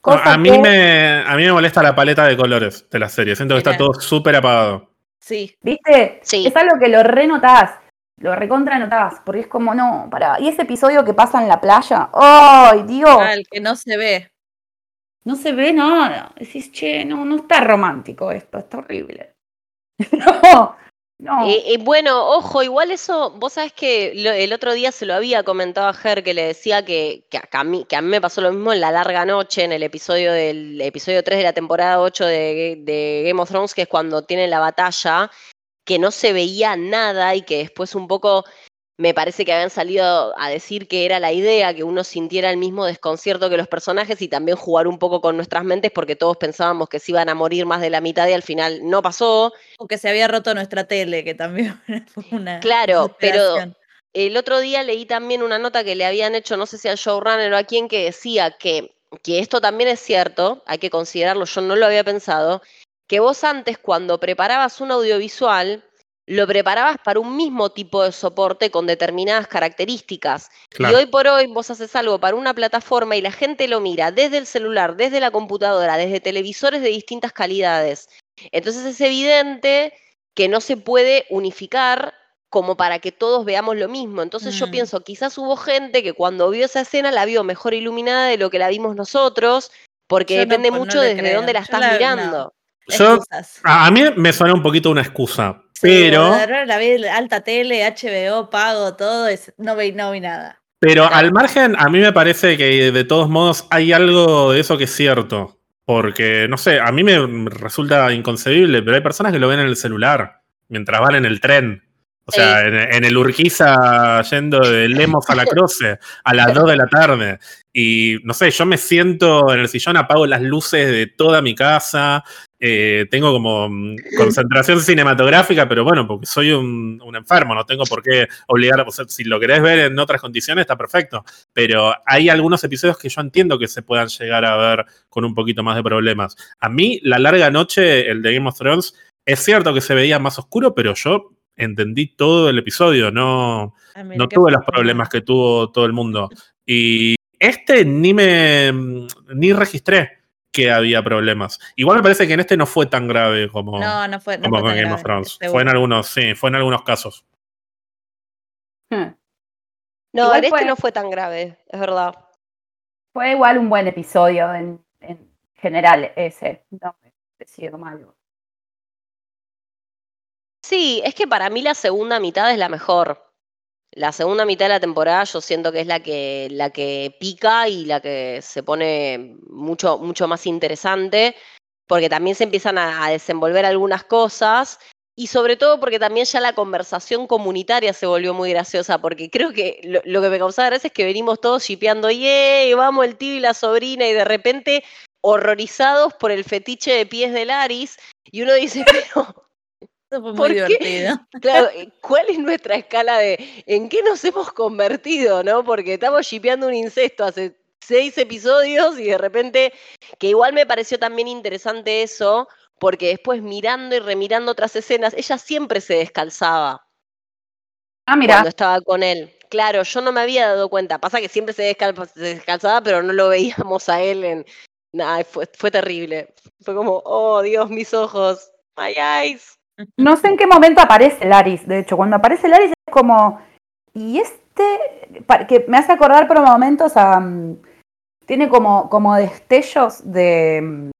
Cosa a, mí que- me, a mí me molesta la paleta de colores de la serie. Siento que está todo súper apagado. Sí. ¿Viste? Sí. Es algo que lo renotás, lo recontra notás, porque es como, no, para. Y ese episodio que pasa en la playa, ¡ay, Dios! Ah, el que no se ve. No se ve nada. Decís, che, no, no está romántico esto, está horrible. no, no. Eh, bueno, ojo, igual eso, vos sabés que el otro día se lo había comentado a Ger que le decía que, que, a mí, que a mí me pasó lo mismo en La Larga Noche, en el episodio del episodio 3 de la temporada 8 de, de Game of Thrones, que es cuando tienen la batalla, que no se veía nada y que después un poco me parece que habían salido a decir que era la idea, que uno sintiera el mismo desconcierto que los personajes y también jugar un poco con nuestras mentes porque todos pensábamos que se iban a morir más de la mitad y al final no pasó. O que se había roto nuestra tele, que también fue una. Claro, pero el otro día leí también una nota que le habían hecho, no sé si al showrunner o a quién, que decía que, que esto también es cierto, hay que considerarlo, yo no lo había pensado, que vos antes cuando preparabas un audiovisual, lo preparabas para un mismo tipo de soporte con determinadas características. Claro. Y hoy por hoy vos haces algo para una plataforma y la gente lo mira desde el celular, desde la computadora, desde televisores de distintas calidades. Entonces es evidente que no se puede unificar como para que todos veamos lo mismo. Entonces yo Mm. pienso, quizás hubo gente que cuando vio esa escena la vio mejor iluminada de lo que la vimos nosotros, porque Yo no, depende pues, no mucho le desde creo. dónde la Yo estás la- no. mirando. Yo, a mí me suena un poquito una excusa, pero, la vi alta tele, HBO, pago, todo, es- no vi, no vi nada. pero Claro. al margen, a mí me parece que de todos modos hay algo de eso que es cierto. Porque, no sé, a mí me resulta inconcebible, pero hay personas que lo ven en el celular mientras van en el tren. O sea, en, en el Urquiza yendo de Lemos a la Croce a las 2 de la tarde. Y no sé, yo me siento en el sillón, apago las luces de toda mi casa. Eh, tengo como mm, concentración cinematográfica, pero bueno, porque soy un, un enfermo, no tengo por qué obligar. O sea, si lo querés ver en otras condiciones, está perfecto. Pero hay algunos episodios que yo entiendo que se puedan llegar a ver con un poquito más de problemas. A mí, la larga noche, el de Game of Thrones, es cierto que se veía más oscuro, pero yo entendí todo el episodio, no, Ah, no tuve los problemas que tuvo todo el mundo. Y este ni me ni registré que había problemas. Igual me parece que en este no fue tan grave como, No, no fue. No como fue tan Game grave, of Thrones. seguro. Fue en algunos, sí, fue en algunos casos. Hmm. No, Igual en este no fue tan grave, es verdad. Fue igual un buen episodio en, en general ese. No me pareció malo. Sí, es que para mí la segunda mitad es la mejor. La segunda mitad de la temporada yo siento que es la que, la que pica y la que se pone mucho, mucho más interesante, porque también se empiezan a, desenvolver algunas cosas y sobre todo porque también ya la conversación comunitaria se volvió muy graciosa, porque creo que lo, que me causaba gracia es que venimos todos shipeando, ¡yay! Vamos el tío y la sobrina, y de repente horrorizados por el fetiche de pies de Laris, y uno dice, pero... Eso fue ¿Por muy qué? divertido. Claro, ¿cuál es nuestra escala de en qué nos hemos convertido, no? Porque estamos shipeando un incesto hace seis episodios y de repente, que igual me pareció también interesante eso, porque después mirando y remirando otras escenas, ella siempre se descalzaba Ah, mira. cuando estaba con él. Claro, yo no me había dado cuenta. Pasa que siempre se, descal- se descalzaba, pero no lo veíamos a él en. Nah, fue, fue terrible. Fue como, oh Dios, mis ojos. My eyes. No sé en qué momento aparece Laris, de hecho, cuando aparece Laris es como, y este, que me hace acordar por momentos a, mm, tiene como, como destellos de, mm,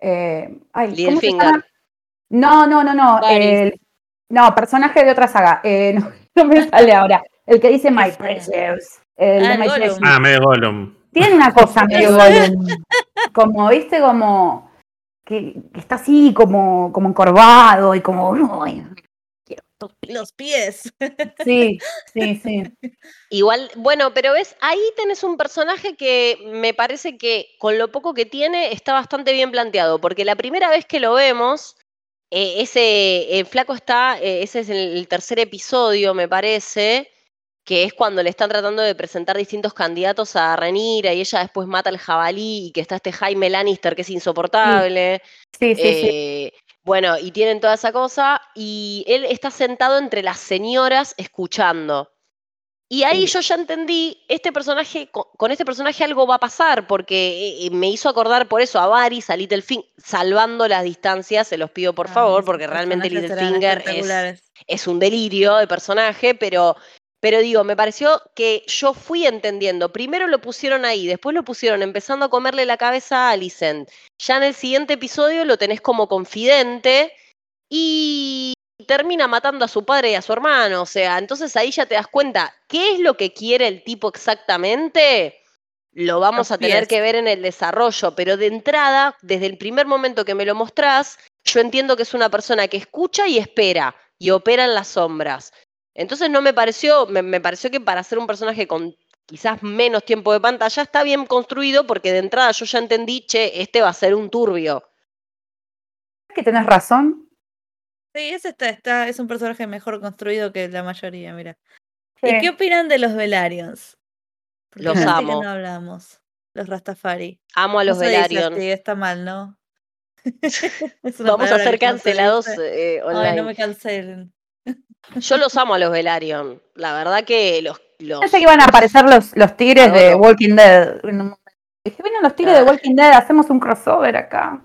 eh, ay, ¿cómo se Littlefinger. llama? No, no, no, no, el- no, personaje de otra saga, eh, no, no me sale ahora, el que dice My saga? Precious, el Ah, de My Gollum. Ah, medio Gollum. Tiene una cosa medio Gollum, como, viste, como, que, que está así, como, como encorvado y como, "Ay, Los pies. Sí, sí, sí. Igual, bueno, pero ves, ahí tenés un personaje que me parece que con lo poco que tiene está bastante bien planteado, porque la primera vez que lo vemos, eh, ese el flaco está, eh, ese es el, el tercer episodio, me parece, que es cuando le están tratando de presentar distintos candidatos a Renira y ella después mata al jabalí y que está este Jaime Lannister que es insoportable. Sí, sí, sí. Eh, Bueno, y tienen toda esa cosa, y él está sentado entre las señoras escuchando. Y ahí Sí. yo ya entendí, este personaje, co- con este personaje algo va a pasar, porque eh, me hizo acordar por eso a Varys, a Littlefinger, salvando las distancias, se los pido por favor, porque realmente eran Littlefinger es, es un delirio de personaje, pero, pero digo, me pareció que yo fui entendiendo. Primero lo pusieron ahí, después lo pusieron empezando a comerle la cabeza a Alicent. Ya en el siguiente episodio lo tenés como confidente y termina matando a su padre y a su hermano. O sea, entonces ahí ya te das cuenta qué es lo que quiere el tipo exactamente. Lo vamos Los a tener pies. que ver en el desarrollo, pero de entrada, desde el primer momento que me lo mostrás, yo entiendo que es una persona que escucha y espera y opera en las sombras. Entonces no me pareció, me, me pareció que para ser un personaje con quizás menos tiempo de pantalla está bien construido porque de entrada yo ya entendí, che, este va a ser un turbio. que tenés razón. Sí, ese está, está, es un personaje mejor construido que la mayoría, mira. Sí. ¿Y qué opinan de los Velarion's? Porque Los amo. no hablamos. Los Rastafari. Amo a los Velaryon. así, está mal, ¿no? Vamos a ser cancelados dice. eh, online. Ay, no me cancelen. Yo los amo a los Velaryon. La verdad que los. los Pensé que iban a aparecer los, los tigres de. Walking Dead. Dije, vienen los tigres de. Walking Dead, hacemos un crossover acá.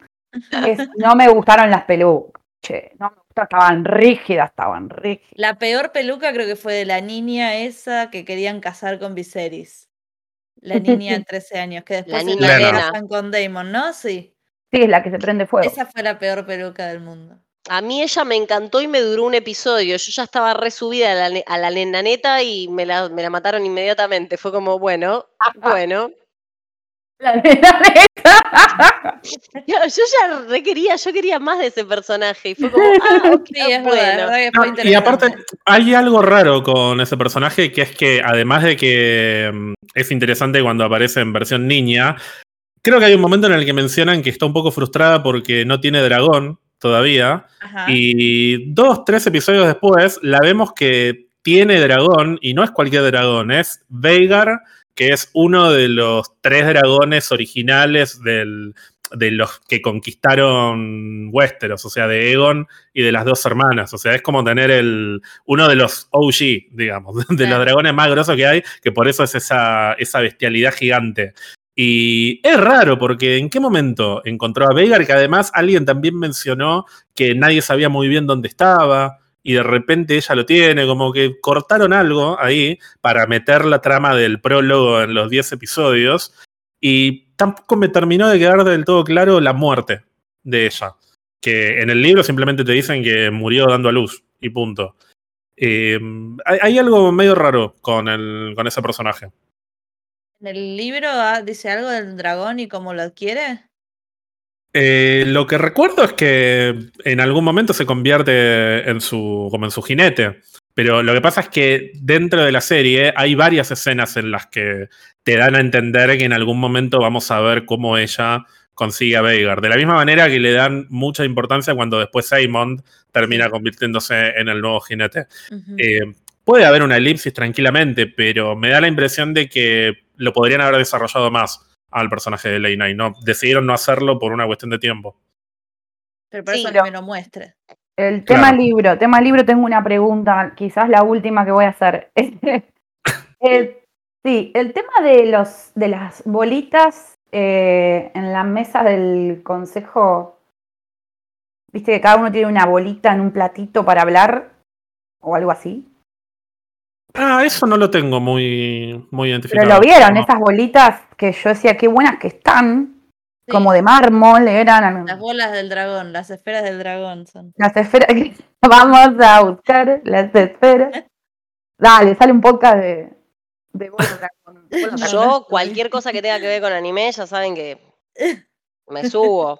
Es- no me gustaron las pelucas. Che, no me gustaron, estaban rígidas, estaban rígidas. La peor peluca creo que fue de la niña esa que querían casar con Viserys. La niña de 13 años, que después se niña la nena. casan con Damon, ¿no? Sí. Sí, es la que se prende fuego. Esa fue la peor peluca del mundo. A mí ella me encantó y me duró un episodio. Yo ya estaba resubida a la, a la nena neta y me la, me la mataron inmediatamente. Fue como, bueno, bueno. La nena neta. Yo, yo ya requería, yo quería más de ese personaje. Y fue como, ah, ok, Sí, es verdad, es bueno. verdad No, fue y aparte, hay algo raro con ese personaje, que es que además de que mm, es interesante cuando aparece en versión niña, creo que hay un momento en el que mencionan que está un poco frustrada porque no tiene dragón todavía. Ajá. Y dos, tres episodios después, la vemos que tiene dragón, y no es cualquier dragón, es Veigar, que es uno de los tres dragones originales del- de los que conquistaron Westeros, o sea, de Egon y de las dos hermanas. O sea, es como tener el, uno de los OG, digamos, de los dragones más grosos que hay, que por eso es esa, esa bestialidad gigante. Y es raro, porque ¿en qué momento encontró a Veigar? Que además alguien también mencionó que nadie sabía muy bien dónde estaba, y de repente ella lo tiene, como que cortaron algo ahí para meter la trama del prólogo en los 10 episodios, y tampoco me terminó de quedar del todo claro la muerte de ella. Que en el libro simplemente te dicen que murió dando a luz, y punto. Eh, hay, hay algo medio raro con, el, con ese personaje. ¿En el libro ah, dice algo del dragón y cómo lo adquiere? Eh, lo que recuerdo es que en algún momento se convierte en su, como en su jinete. Pero lo que pasa es que dentro de la serie hay varias escenas en las que te dan a entender que en algún momento vamos a ver cómo ella consigue a Veigar. De la misma manera que le dan mucha importancia cuando después Simon termina convirtiéndose en el nuevo jinete. Eh, puede haber una elipsis tranquilamente, pero me da la impresión de que lo podrían haber desarrollado más al personaje de Lena y no decidieron no hacerlo por una cuestión de tiempo. Pero por sí, eso que pero- me lo muestre. El Claro. tema libro, tema libro, tengo una pregunta, quizás la última que voy a hacer. El- sí, el tema de los de las bolitas eh, en la mesa del consejo, viste que cada uno tiene una bolita en un platito para hablar o algo así. Ah, eso no lo tengo muy, muy identificado. Pero lo vieron, No. esas bolitas que yo decía qué buenas que están, Sí, como de mármol, eran Las bolas del dragón, las esferas del dragón son. las esferas. Vamos a buscar las esferas. Dale, sale un podcast de, de Bolo Dragón. Yo, cualquier cosa que tenga que ver con anime, ya saben que me subo.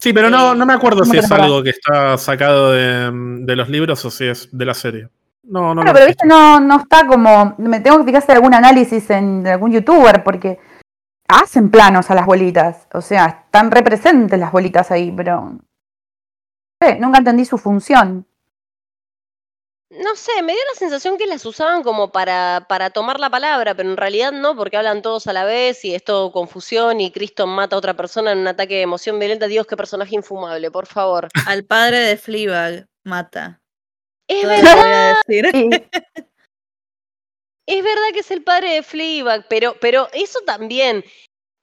Sí, pero no, no me acuerdo ¿Cómo si es algo que está sacado de, de los libros o si es de la serie. No, no Claro, lo pero sé. viste, no, no está como. Me tengo que hay algún análisis en de algún youtuber, porque hacen planos a las bolitas. O sea, están representes las bolitas ahí, pero. no sé, nunca entendí su función. No sé, me dio la sensación que las usaban como para, para tomar la palabra, pero en realidad no, porque hablan todos a la vez y es todo confusión y Criston mata a otra persona en un ataque de emoción violenta. Dios, qué personaje infumable, por favor. Al padre de Fleabag mata. Es verdad, voy a decir. Y- es verdad que es el padre de Fleabag, pero, pero eso también.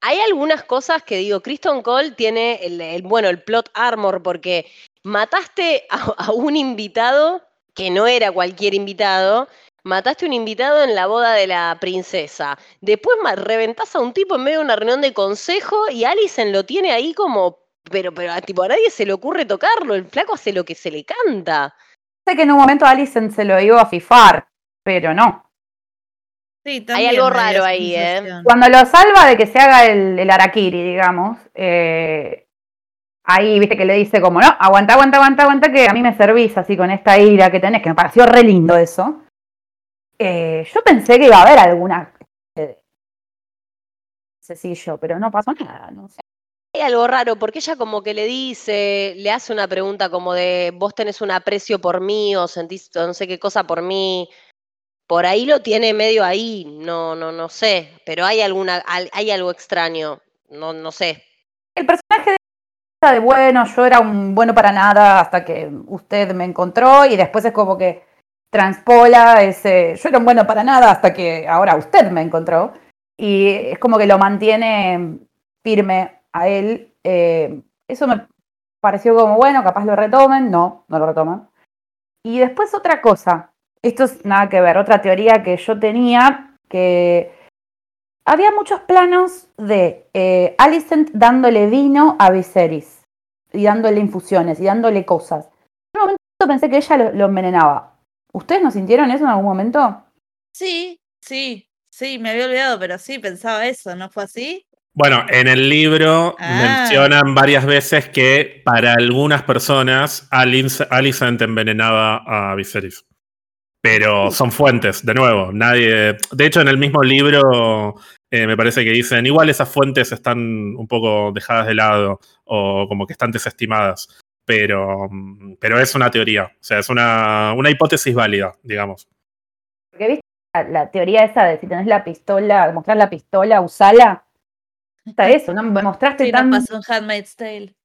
Hay algunas cosas que digo, Kristen Cole tiene el, el- bueno, el plot armor, porque mataste a, a un invitado que no era cualquier invitado, mataste a un invitado en la boda de la princesa. Después reventás a un tipo en medio de una reunión de consejo y Alison lo tiene ahí como. Pero, pero a, tipo, a nadie se le ocurre tocarlo. El flaco hace lo que se le canta. Sé que en un momento Alison se lo iba a fifar, pero no. Sí, Hay algo raro ahí, ¿eh? Cuando lo salva de que se haga el, el Arakiri, digamos, eh, ahí, viste, que le dice como, no, aguanta, aguanta, aguanta, aguanta, que a mí me servís así con esta ira que tenés, que me pareció re lindo eso. Eh, yo pensé que iba a haber alguna eh, sencillo, pero no pasó nada, no sé. Hay algo raro, porque ella como que le dice, le hace una pregunta como de, vos tenés un aprecio por mí o sentís no sé qué cosa por mí. Por ahí lo tiene medio ahí, no, no, no sé, pero hay alguna, al- hay algo extraño, no, no sé. El personaje de de bueno, yo era un bueno para nada hasta que usted me encontró y después es como que transpola ese, yo era un bueno para nada hasta que ahora usted me encontró y es como que lo mantiene firme a él. eh, eso me pareció como bueno, capaz lo retomen, no, no lo retoman. Y después otra cosa, esto es nada que ver, otra teoría que yo tenía que había muchos planos de eh, Alicent dándole vino a Viserys y dándole infusiones y dándole cosas. En un momento pensé que ella lo, lo envenenaba. ¿Ustedes no sintieron eso en algún momento? Sí, sí, sí, me había olvidado, pero sí, pensaba eso, ¿no fue así? Bueno, en el libro Ah. mencionan varias veces que para algunas personas Alice- Alicent envenenaba a Viserys. Pero son fuentes, de nuevo. Nadie. De hecho, en el mismo libro eh, me parece que dicen, igual esas fuentes están un poco dejadas de lado o como que están desestimadas. Pero, mm, pero es una teoría. O sea, es una, una hipótesis válida, digamos. Porque viste la, la teoría esa de si tenés la pistola, mostrar la pistola, usala. Está eso, ¿no? Me mostraste Sí, tan nos pasó en Handmaid's Tale.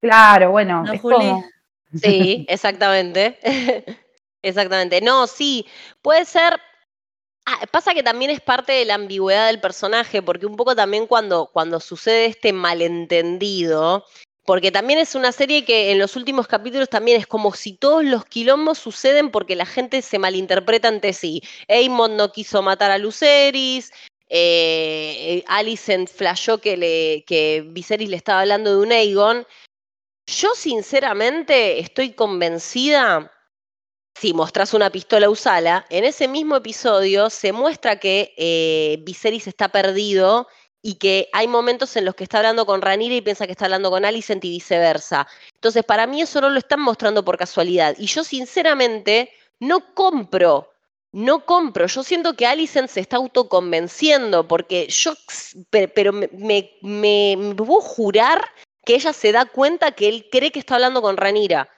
claro, bueno, No, es Juli. como Sí, exactamente. Exactamente. No, sí, puede ser. Ah, pasa que también es parte de la ambigüedad del personaje, porque un poco también cuando, cuando sucede este malentendido, porque también es una serie que en los últimos capítulos también es como si todos los quilombos suceden porque la gente se malinterpreta entre sí. Aemon no quiso matar a Luceris, eh, Alicent que Viserys le estaba hablando de un Aegon. Yo sinceramente estoy convencida, si mostrás una pistola usala, en ese mismo episodio se muestra que eh, Viserys está perdido y que hay momentos en los que está hablando con Ranira y piensa que está hablando con Alicent y viceversa. Entonces, para mí eso no lo están mostrando por casualidad. Y yo sinceramente no compro, no compro. Yo siento que Alicent se está autoconvenciendo porque yo, pe- pero me, me, puedo jurar que ella se da cuenta que él cree que está hablando con Ranira.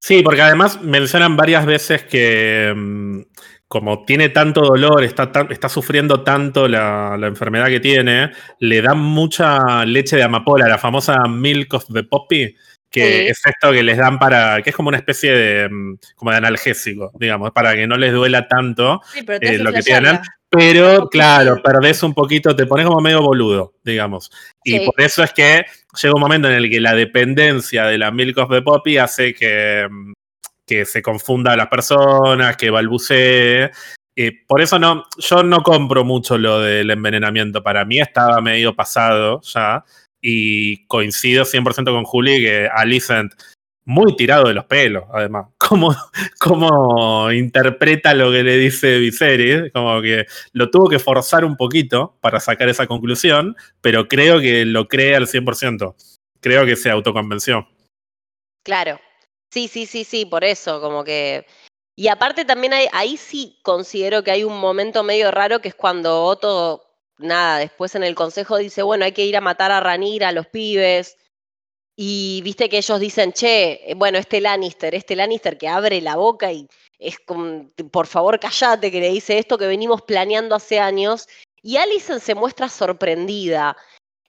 Sí, porque además mencionan varias veces que mm, como tiene tanto dolor, está sufriendo tanto la, la enfermedad que tiene, le dan mucha leche de amapola, la famosa milk of the poppy, que Sí. es esto que les dan para, que es como una especie de, mm, como de analgésico, digamos, para que no les duela tanto. Sí, pero Eh, lo que tienen, Pero, claro, perdés un poquito, te pones como medio boludo, digamos. Y Sí. por eso es que llega un momento en el que la dependencia de la Milk of the Poppy hace que, mm, que se confunda a las personas, que balbucee. Eh, por eso no, yo no compro mucho lo del envenenamiento. Para mí estaba medio pasado ya. Y coincido 100% con Juli que Alicent, muy tirado de los pelos, además. Cómo, cómo interpreta lo que le dice Viserys. Como que lo tuvo que forzar un poquito para sacar esa conclusión, pero creo que lo cree al 100%. Creo que se autoconvenció. Claro. Sí, sí, sí, sí, por eso, como que. Y aparte también ahí sí considero que hay un momento medio raro que es cuando Otto, nada, después en el consejo dice, bueno, hay que ir a matar a Ranira, a los pibes. Y viste que ellos dicen, che, eh, bueno, este Lannister, este Lannister que abre la boca y es como, por favor, callate, que le dice esto que venimos planeando hace años. Y Alicent se muestra sorprendida.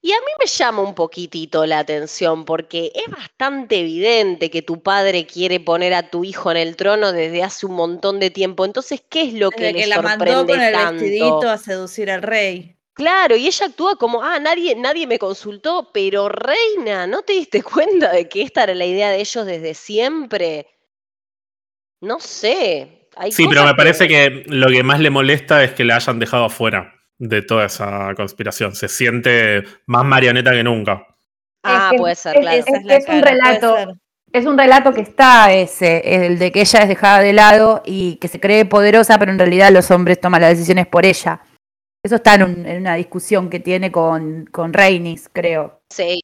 Y a mí me llama un poquitito la atención porque es bastante evidente que tu padre quiere poner a tu hijo en el trono desde hace un montón de tiempo. Entonces, ¿qué es lo que Desde le que la mandó sorprende con el tanto? vestidito a seducir al rey. Claro, y ella actúa como, ah, nadie, nadie me consultó, pero reina, ¿no te diste cuenta de que esta era la idea de ellos desde siempre? No sé. Hay Sí, pero me parece que lo que más le molesta es que la hayan dejado afuera de toda esa conspiración. Se siente más marioneta que nunca. Ah, Es que- puede ser, es- claro. es- un cara, relato. Es un relato que está ese, el de que ella es dejada de lado y que se cree poderosa, pero en realidad los hombres toman las decisiones por ella. Eso está en, un- en una discusión que tiene con, con Rhaenys, creo. Sí,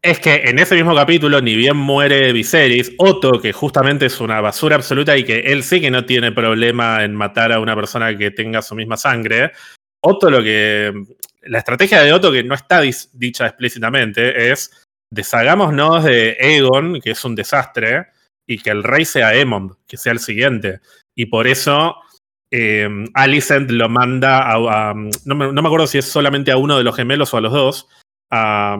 Es que en ese mismo capítulo, ni bien muere Viserys, Otto, que justamente es una basura absoluta y que él sí que no tiene problema en matar a una persona que tenga su misma sangre, Otto lo que... La estrategia de Otto, que no está dicha explícitamente, es deshagámonos de Aegon, que es un desastre, y que el rey sea Aemond, que sea el siguiente. Y por eso eh, Alicent lo manda a... no, me, acuerdo si es solamente a uno de los gemelos o a los dos, a,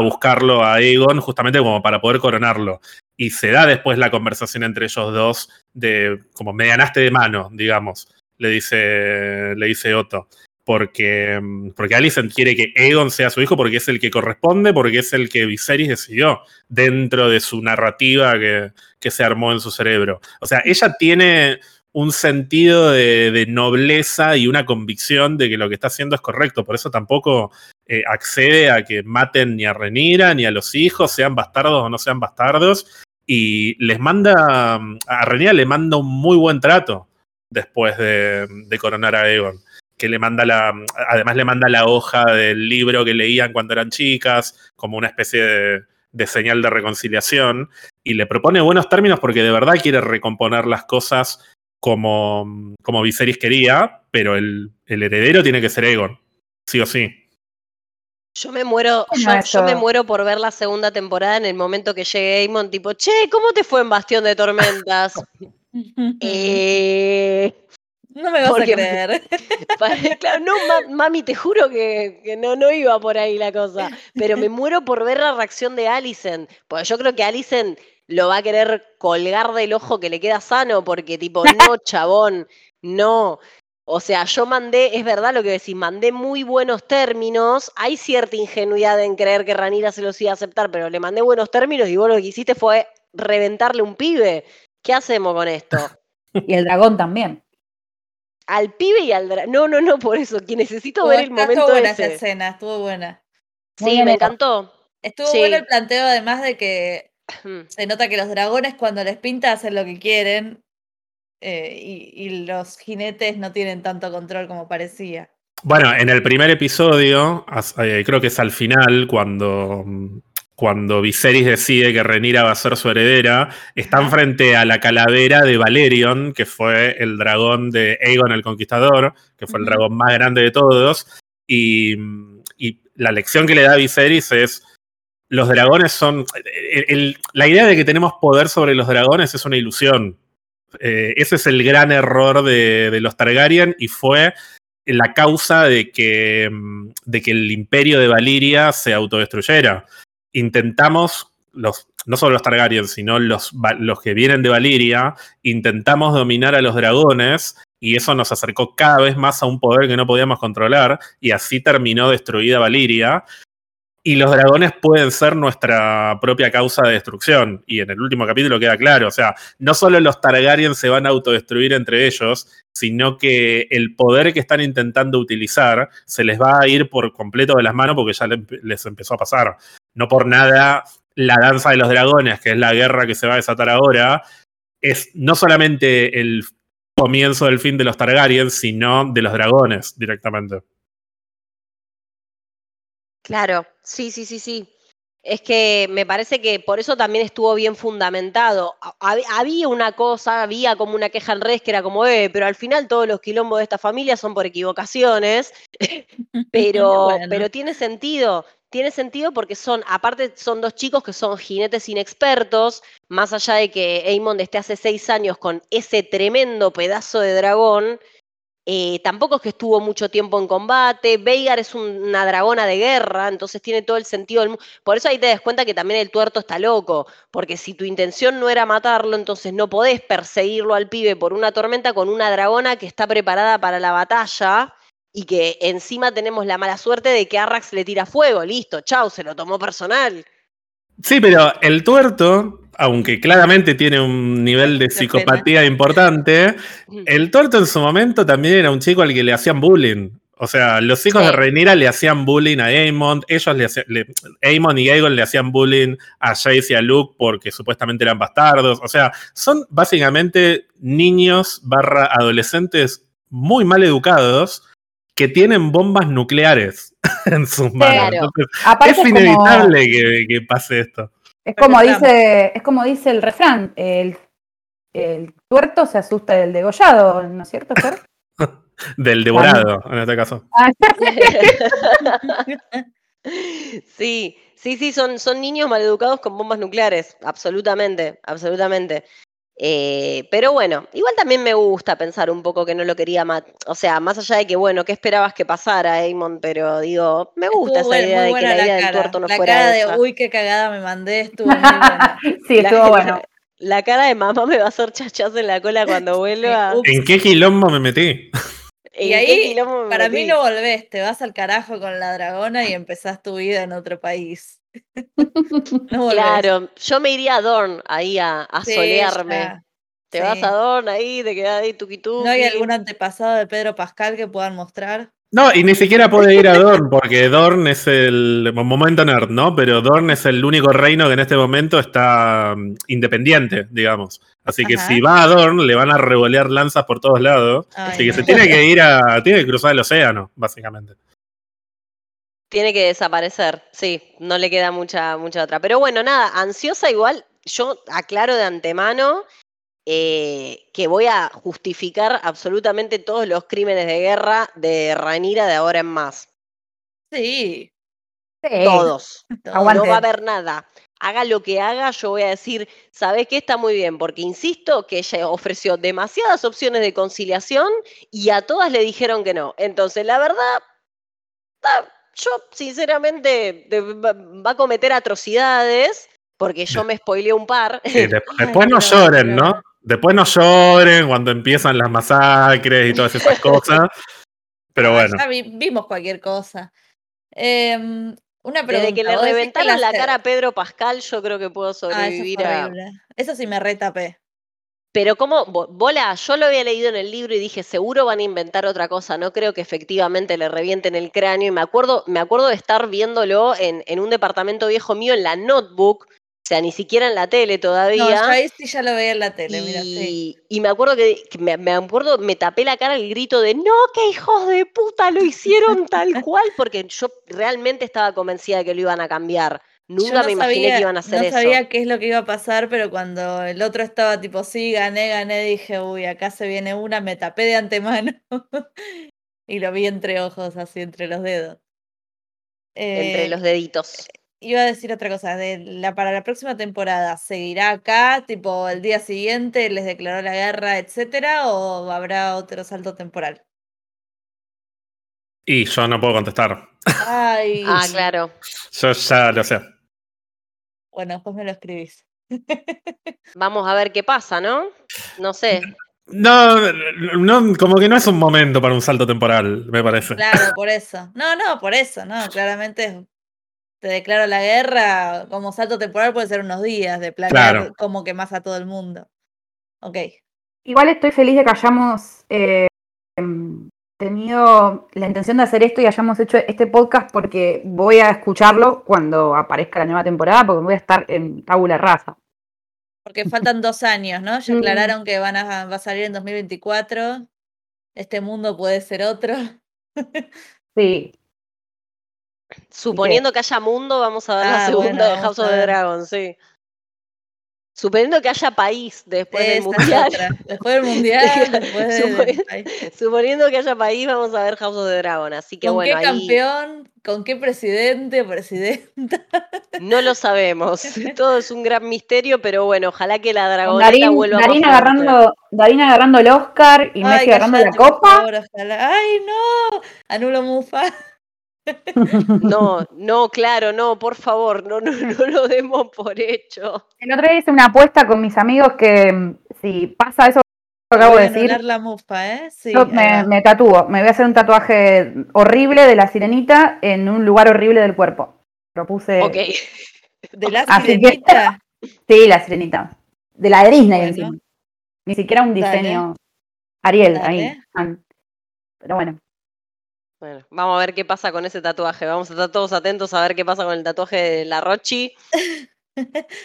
buscarlo a Aegon, justamente como para poder coronarlo. Y se da después la conversación entre ellos dos de como me ganaste de mano, digamos, le dice, le dice Otto porque, porque Alicent quiere que Aegon sea su hijo porque es el que corresponde, porque es el que Viserys decidió dentro de su narrativa que, se armó en su cerebro. O sea, ella tiene un sentido de, nobleza y una convicción de que lo que está haciendo es correcto, por eso tampoco eh, accede a que maten ni a Renira ni a los hijos, sean bastardos o no sean bastardos, y les manda, a Renira le manda un muy buen trato después de, coronar a Aegon que le manda la, además le manda la hoja del libro que leían cuando eran chicas, como una especie de, señal de reconciliación, y le propone buenos términos porque de verdad quiere recomponer las cosas como, como Viserys quería, pero el, heredero tiene que ser Egon, sí o sí. Yo me muero, yo, me muero por ver la segunda temporada en el momento que llegue Aemon, tipo, che, ¿cómo te fue en Bastión de Tormentas? eh, no me vas a creer. claro, no, mami, te juro que, no, no iba por ahí la cosa. Pero me muero por ver la reacción de Allison. Porque yo creo que Allison lo va a querer colgar del ojo que le queda sano, porque tipo, no, chabón, no. O sea, yo mandé, es verdad lo que decís, mandé muy buenos términos. Hay cierta ingenuidad en creer que Ranira se los iba a aceptar, pero le mandé buenos términos y vos lo que hiciste fue reventarle un pibe. ¿Qué hacemos con esto? Y el dragón también al pibe y al dragón. No, no, no, por eso, que necesito ver el momento Estuvo buena esa escena, estuvo buena. sí, me encantó. Estuvo bueno el planteo, además de que se nota que los dragones cuando les pinta hacen lo que quieren eh, y, los jinetes no tienen tanto control como parecía. Bueno, en el primer episodio, eh, creo que es al final, cuando mm, cuando Viserys decide que Renira va a ser su heredera, están frente a la calavera de Valerion, que fue el dragón de Aegon el Conquistador, que fue el dragón más grande de todos, y, la lección que le da Viserys es, los dragones son... la idea de que tenemos poder sobre los dragones es una ilusión. Eh, ese es el gran error de, de los Targaryen y fue la causa de que, que el imperio de Valiria se autodestruyera intentamos, no solo los Targaryen, sino los, los que vienen de Valiria, intentamos dominar a los dragones y eso nos acercó cada vez más a un poder que no podíamos controlar y así terminó destruida Valiria. Y los dragones pueden ser nuestra propia causa de destrucción. Y en el último capítulo queda claro, o sea, no solo los Targaryen se van a autodestruir entre ellos, sino que el poder que están intentando utilizar se les va a ir por completo de las manos porque ya les empezó a pasar no por nada la danza de los dragones, que es la guerra que se va a desatar ahora, es no solamente el comienzo del fin de los Targaryen, sino de los dragones directamente. Claro, sí, sí, sí, sí. Es que me parece que por eso también estuvo bien fundamentado. Había una cosa, había como una queja en redes que era como, eh, pero al final todos los quilombos de esta familia son por equivocaciones, pero, pero tiene sentido tiene sentido porque son, aparte son dos chicos que son jinetes inexpertos, más allá de que Aemond esté hace seis años con ese tremendo pedazo de dragón, eh, tampoco es que estuvo mucho tiempo en combate, Veigar es una dragona de guerra, entonces tiene todo el sentido del mundo. Por eso ahí te das cuenta que también el tuerto está loco, porque si tu intención no era matarlo, entonces no podés perseguirlo al pibe por una tormenta con una dragona que está preparada para la batalla y que encima tenemos la mala suerte de que Arrax le tira fuego, listo, chau, se lo tomó personal. Sí, pero el tuerto, aunque claramente tiene un nivel de psicopatía importante, el tuerto en su momento también era un chico al que le hacían bullying. O sea, los hijos de Rhaenyra le hacían bullying a Aemon, ellos le hacían, Aemon y Aegon le hacían bullying a Jace y a Luke porque supuestamente eran bastardos. O sea, son básicamente niños barra adolescentes muy mal educados que tienen bombas nucleares en sus manos. Claro. Entonces, Aparte es como- inevitable que, que pase esto. Es como dice, es como dice el refrán, el, el tuerto se asusta del degollado, ¿no es cierto, Fer? Del devorado, en este caso. Ah, Sí, sí, sí, son, son niños maleducados con bombas nucleares, absolutamente, absolutamente. Eh, pero bueno, igual también me gusta pensar un poco que no lo quería matar. O sea, más allá de que, bueno, ¿qué esperabas que pasara, Eamon? Pero digo, me gusta Estuvo esa idea de que la la idea del cara. tuerto no la fuera cara esa. de uy, qué cagada me mandé, estuvo muy buena. sí, La- estuvo bueno. La cara de mamá me va a hacer chachazo en la cola cuando vuelva. ¿En qué quilombo me metí? Y ¿En qué ahí, me para mí metí? no volvés, te vas al carajo con la dragona y empezás tu vida en otro país. No. Claro, yo me iría a Dorn ahí a, a Sí, solearme. ya. Te sí. vas a Dorn ahí, te quedás ahí tuki ¿No hay algún antepasado de Pedro Pascal que puedan mostrar? No, y ni siquiera puede ir a Dorn, porque Dorn es el. Momento nerd, ¿no? Pero Dorn es el único reino que en este momento está mm, independiente, digamos. Así que Ajá. si va a Dorn, le van a revolear lanzas por todos lados. Ay, así que no. se tiene que ir a. Tiene que cruzar el océano, básicamente. Tiene que desaparecer, sí, no le queda mucha, mucha otra. Pero bueno, nada, ansiosa igual, yo aclaro de antemano eh, que voy a justificar absolutamente todos los crímenes de guerra de Ranira de ahora en más. Sí. Sí. Todos. Aguante. No va a haber nada. Haga lo que haga, yo voy a decir, ¿sabes qué? Está muy bien, porque insisto que ella ofreció demasiadas opciones de conciliación y a todas le dijeron que no. Entonces, la verdad, yo sinceramente de- va a cometer atrocidades, porque yo me spoileé un par. Sí, después no lloren, ¿no? Después no lloren cuando empiezan las masacres y todas esas cosas. Pero bueno. Ya vi- vimos cualquier cosa. Em, una pregunta. Desde que le ¿vos decís reventaron la cara a Pedro Pascal, yo creo que puedo Ah, eso sobrevivir a. Eso sí me retapé. Pero como, bo- bola, yo lo había leído en el libro y dije, seguro van a inventar otra cosa, no creo que efectivamente le revienten el cráneo. Y me acuerdo, me acuerdo de estar viéndolo en, en un departamento viejo mío en la notebook, o sea, ni siquiera en la tele No, todavía. yo ahí sí ya lo veía en la tele, mira, sí. y, y me acuerdo que, que me, me acuerdo, me tapé la cara el grito de no, qué hijos de puta, lo hicieron tal cual, porque yo realmente estaba convencida de que lo iban a cambiar. Nunca Yo no me imaginé sabía- que iban a hacer no eso. sabía qué es lo que iba a pasar, pero cuando el otro estaba tipo, sí, gané, gané, dije, uy, acá se viene una, me tapé de antemano. y lo vi entre ojos, así, entre los dedos. Entre Eh, los deditos. Iba a decir otra cosa, de la, para la próxima temporada, ¿seguirá acá, tipo, el día siguiente les declaró la guerra, etcétera, o habrá otro salto temporal? Y yo no puedo contestar. Ay, Ah, claro. Yo ya lo sé. Bueno, después me lo escribís. Vamos a ver qué pasa, ¿no? No sé. No, no, como que no es un momento para un salto temporal, me parece. Claro, por eso. No, no, por eso, ¿no? Claramente te declaro la guerra, como salto temporal puede ser unos días de planear Claro. cómo quemas a todo el mundo. Ok. Igual estoy feliz de que hayamos eh, em, tenido la intención de hacer esto y hayamos hecho este podcast porque voy a escucharlo cuando aparezca la nueva temporada porque voy a estar en tabula rasa. Porque faltan dos años, ¿no? Ya aclararon que van a, va a salir en 2024. Este mundo puede ser otro. Sí, Suponiendo que haya mundo, vamos a ver la Ah, segunda bueno, de House of the. Dragon, sí. Suponiendo que haya país después del mundial. otra. Después del mundial, después de- Suponiendo- que haya país, vamos a ver House of the Dragon. Así que ¿Con bueno, qué ahí campeón? ¿Con qué presidente o presidenta? no lo sabemos. Todo es un gran misterio, pero bueno, ojalá que la dragoneta Darín, vuelva Darín fuerte. agarrando, Darín agarrando el Oscar y Messi agarrando la copa. favor, ojalá. ¡Ay, no! Anulo Mufa. No, no, claro, no, por favor, no, no, no lo demos por hecho. El otro día hice una apuesta con mis amigos que mm, si pasa eso que acabo Voy de a decir, la Mufa, ¿eh? Sí, yo ahí me, me tatúo. Me voy a hacer un tatuaje horrible de la sirenita en un lugar horrible del cuerpo. Propuse. Ok. ¿De la Así que- sirenita? Sí, la sirenita. De la de Disney Bueno. encima. Ni siquiera un Dale. diseño. Ariel Dale. ahí. Ah, Pero bueno. Bueno, vamos a ver qué pasa con ese tatuaje. Vamos a estar todos atentos a ver qué pasa con el tatuaje de la Rochi.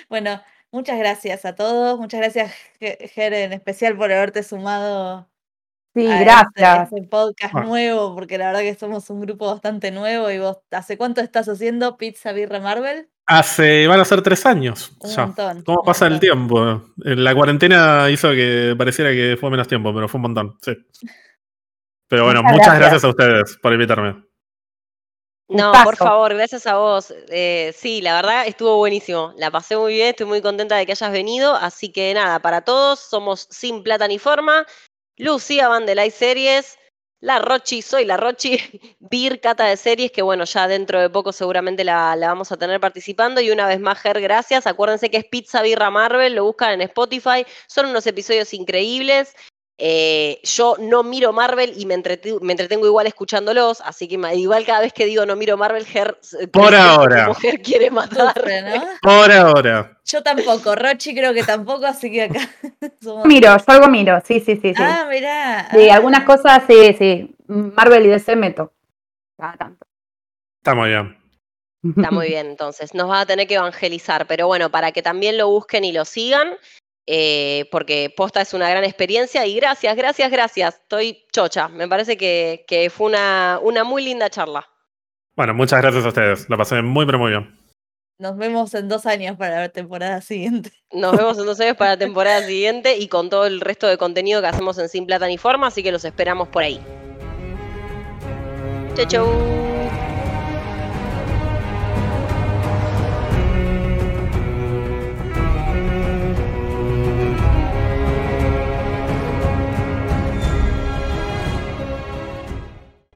Bueno, muchas gracias a todos. Muchas gracias, Ge- Ger, en especial por haberte sumado Sí, a gracias. Este, este podcast nuevo, porque la verdad que somos un grupo bastante nuevo y vos, ¿hace cuánto estás haciendo Pizza Birra Marvel? Hace, van a ser tres años. Un ya. montón. ¿Cómo un pasa el tiempo? Eh, La cuarentena hizo que pareciera que fue menos tiempo, pero fue un montón, sí. Pero bueno, Muchas muchas gracias. gracias a ustedes por invitarme. No, por favor, gracias a vos. Eh, sí, la verdad estuvo buenísimo. La pasé muy bien, estoy muy contenta de que hayas venido. Así que nada, para todos, somos Sin Plata ni Forma, Lucía Van de Light Series, La Rochi, soy La Rochi, Bir Cata de Series, que bueno, ya dentro de poco seguramente la, la vamos a tener participando. Y una vez más, Ger, gracias. Acuérdense que es Pizza Birra Marvel, lo buscan en Spotify. Son unos episodios increíbles. Eh, yo no miro Marvel y me, entretengo igual escuchándolos, así que igual cada vez que digo no miro Marvel, eh, Por ahora. Ger quiere matar. ¿no? Por ahora. Yo tampoco, Rochi creo que tampoco, así que acá somos- Miro, yo algo miro, sí, sí, sí, sí. Ah, mirá. Sí, ah. algunas cosas, sí, sí. Marvel y DC meto. Cada tanto. Está muy bien. Está muy bien, entonces nos va a tener que evangelizar, pero bueno, para que también lo busquen y lo sigan, eh, porque posta es una gran experiencia y gracias, gracias, gracias. Estoy chocha, me parece que, que fue una, una muy linda charla. Bueno, muchas gracias a ustedes. La pasé muy, pero muy bien. Nos vemos en dos años para la temporada siguiente. Nos vemos entonces para la temporada siguiente y con todo el resto de contenido que hacemos en Sin Plata ni Forma, así que los esperamos por ahí. Chau, chau.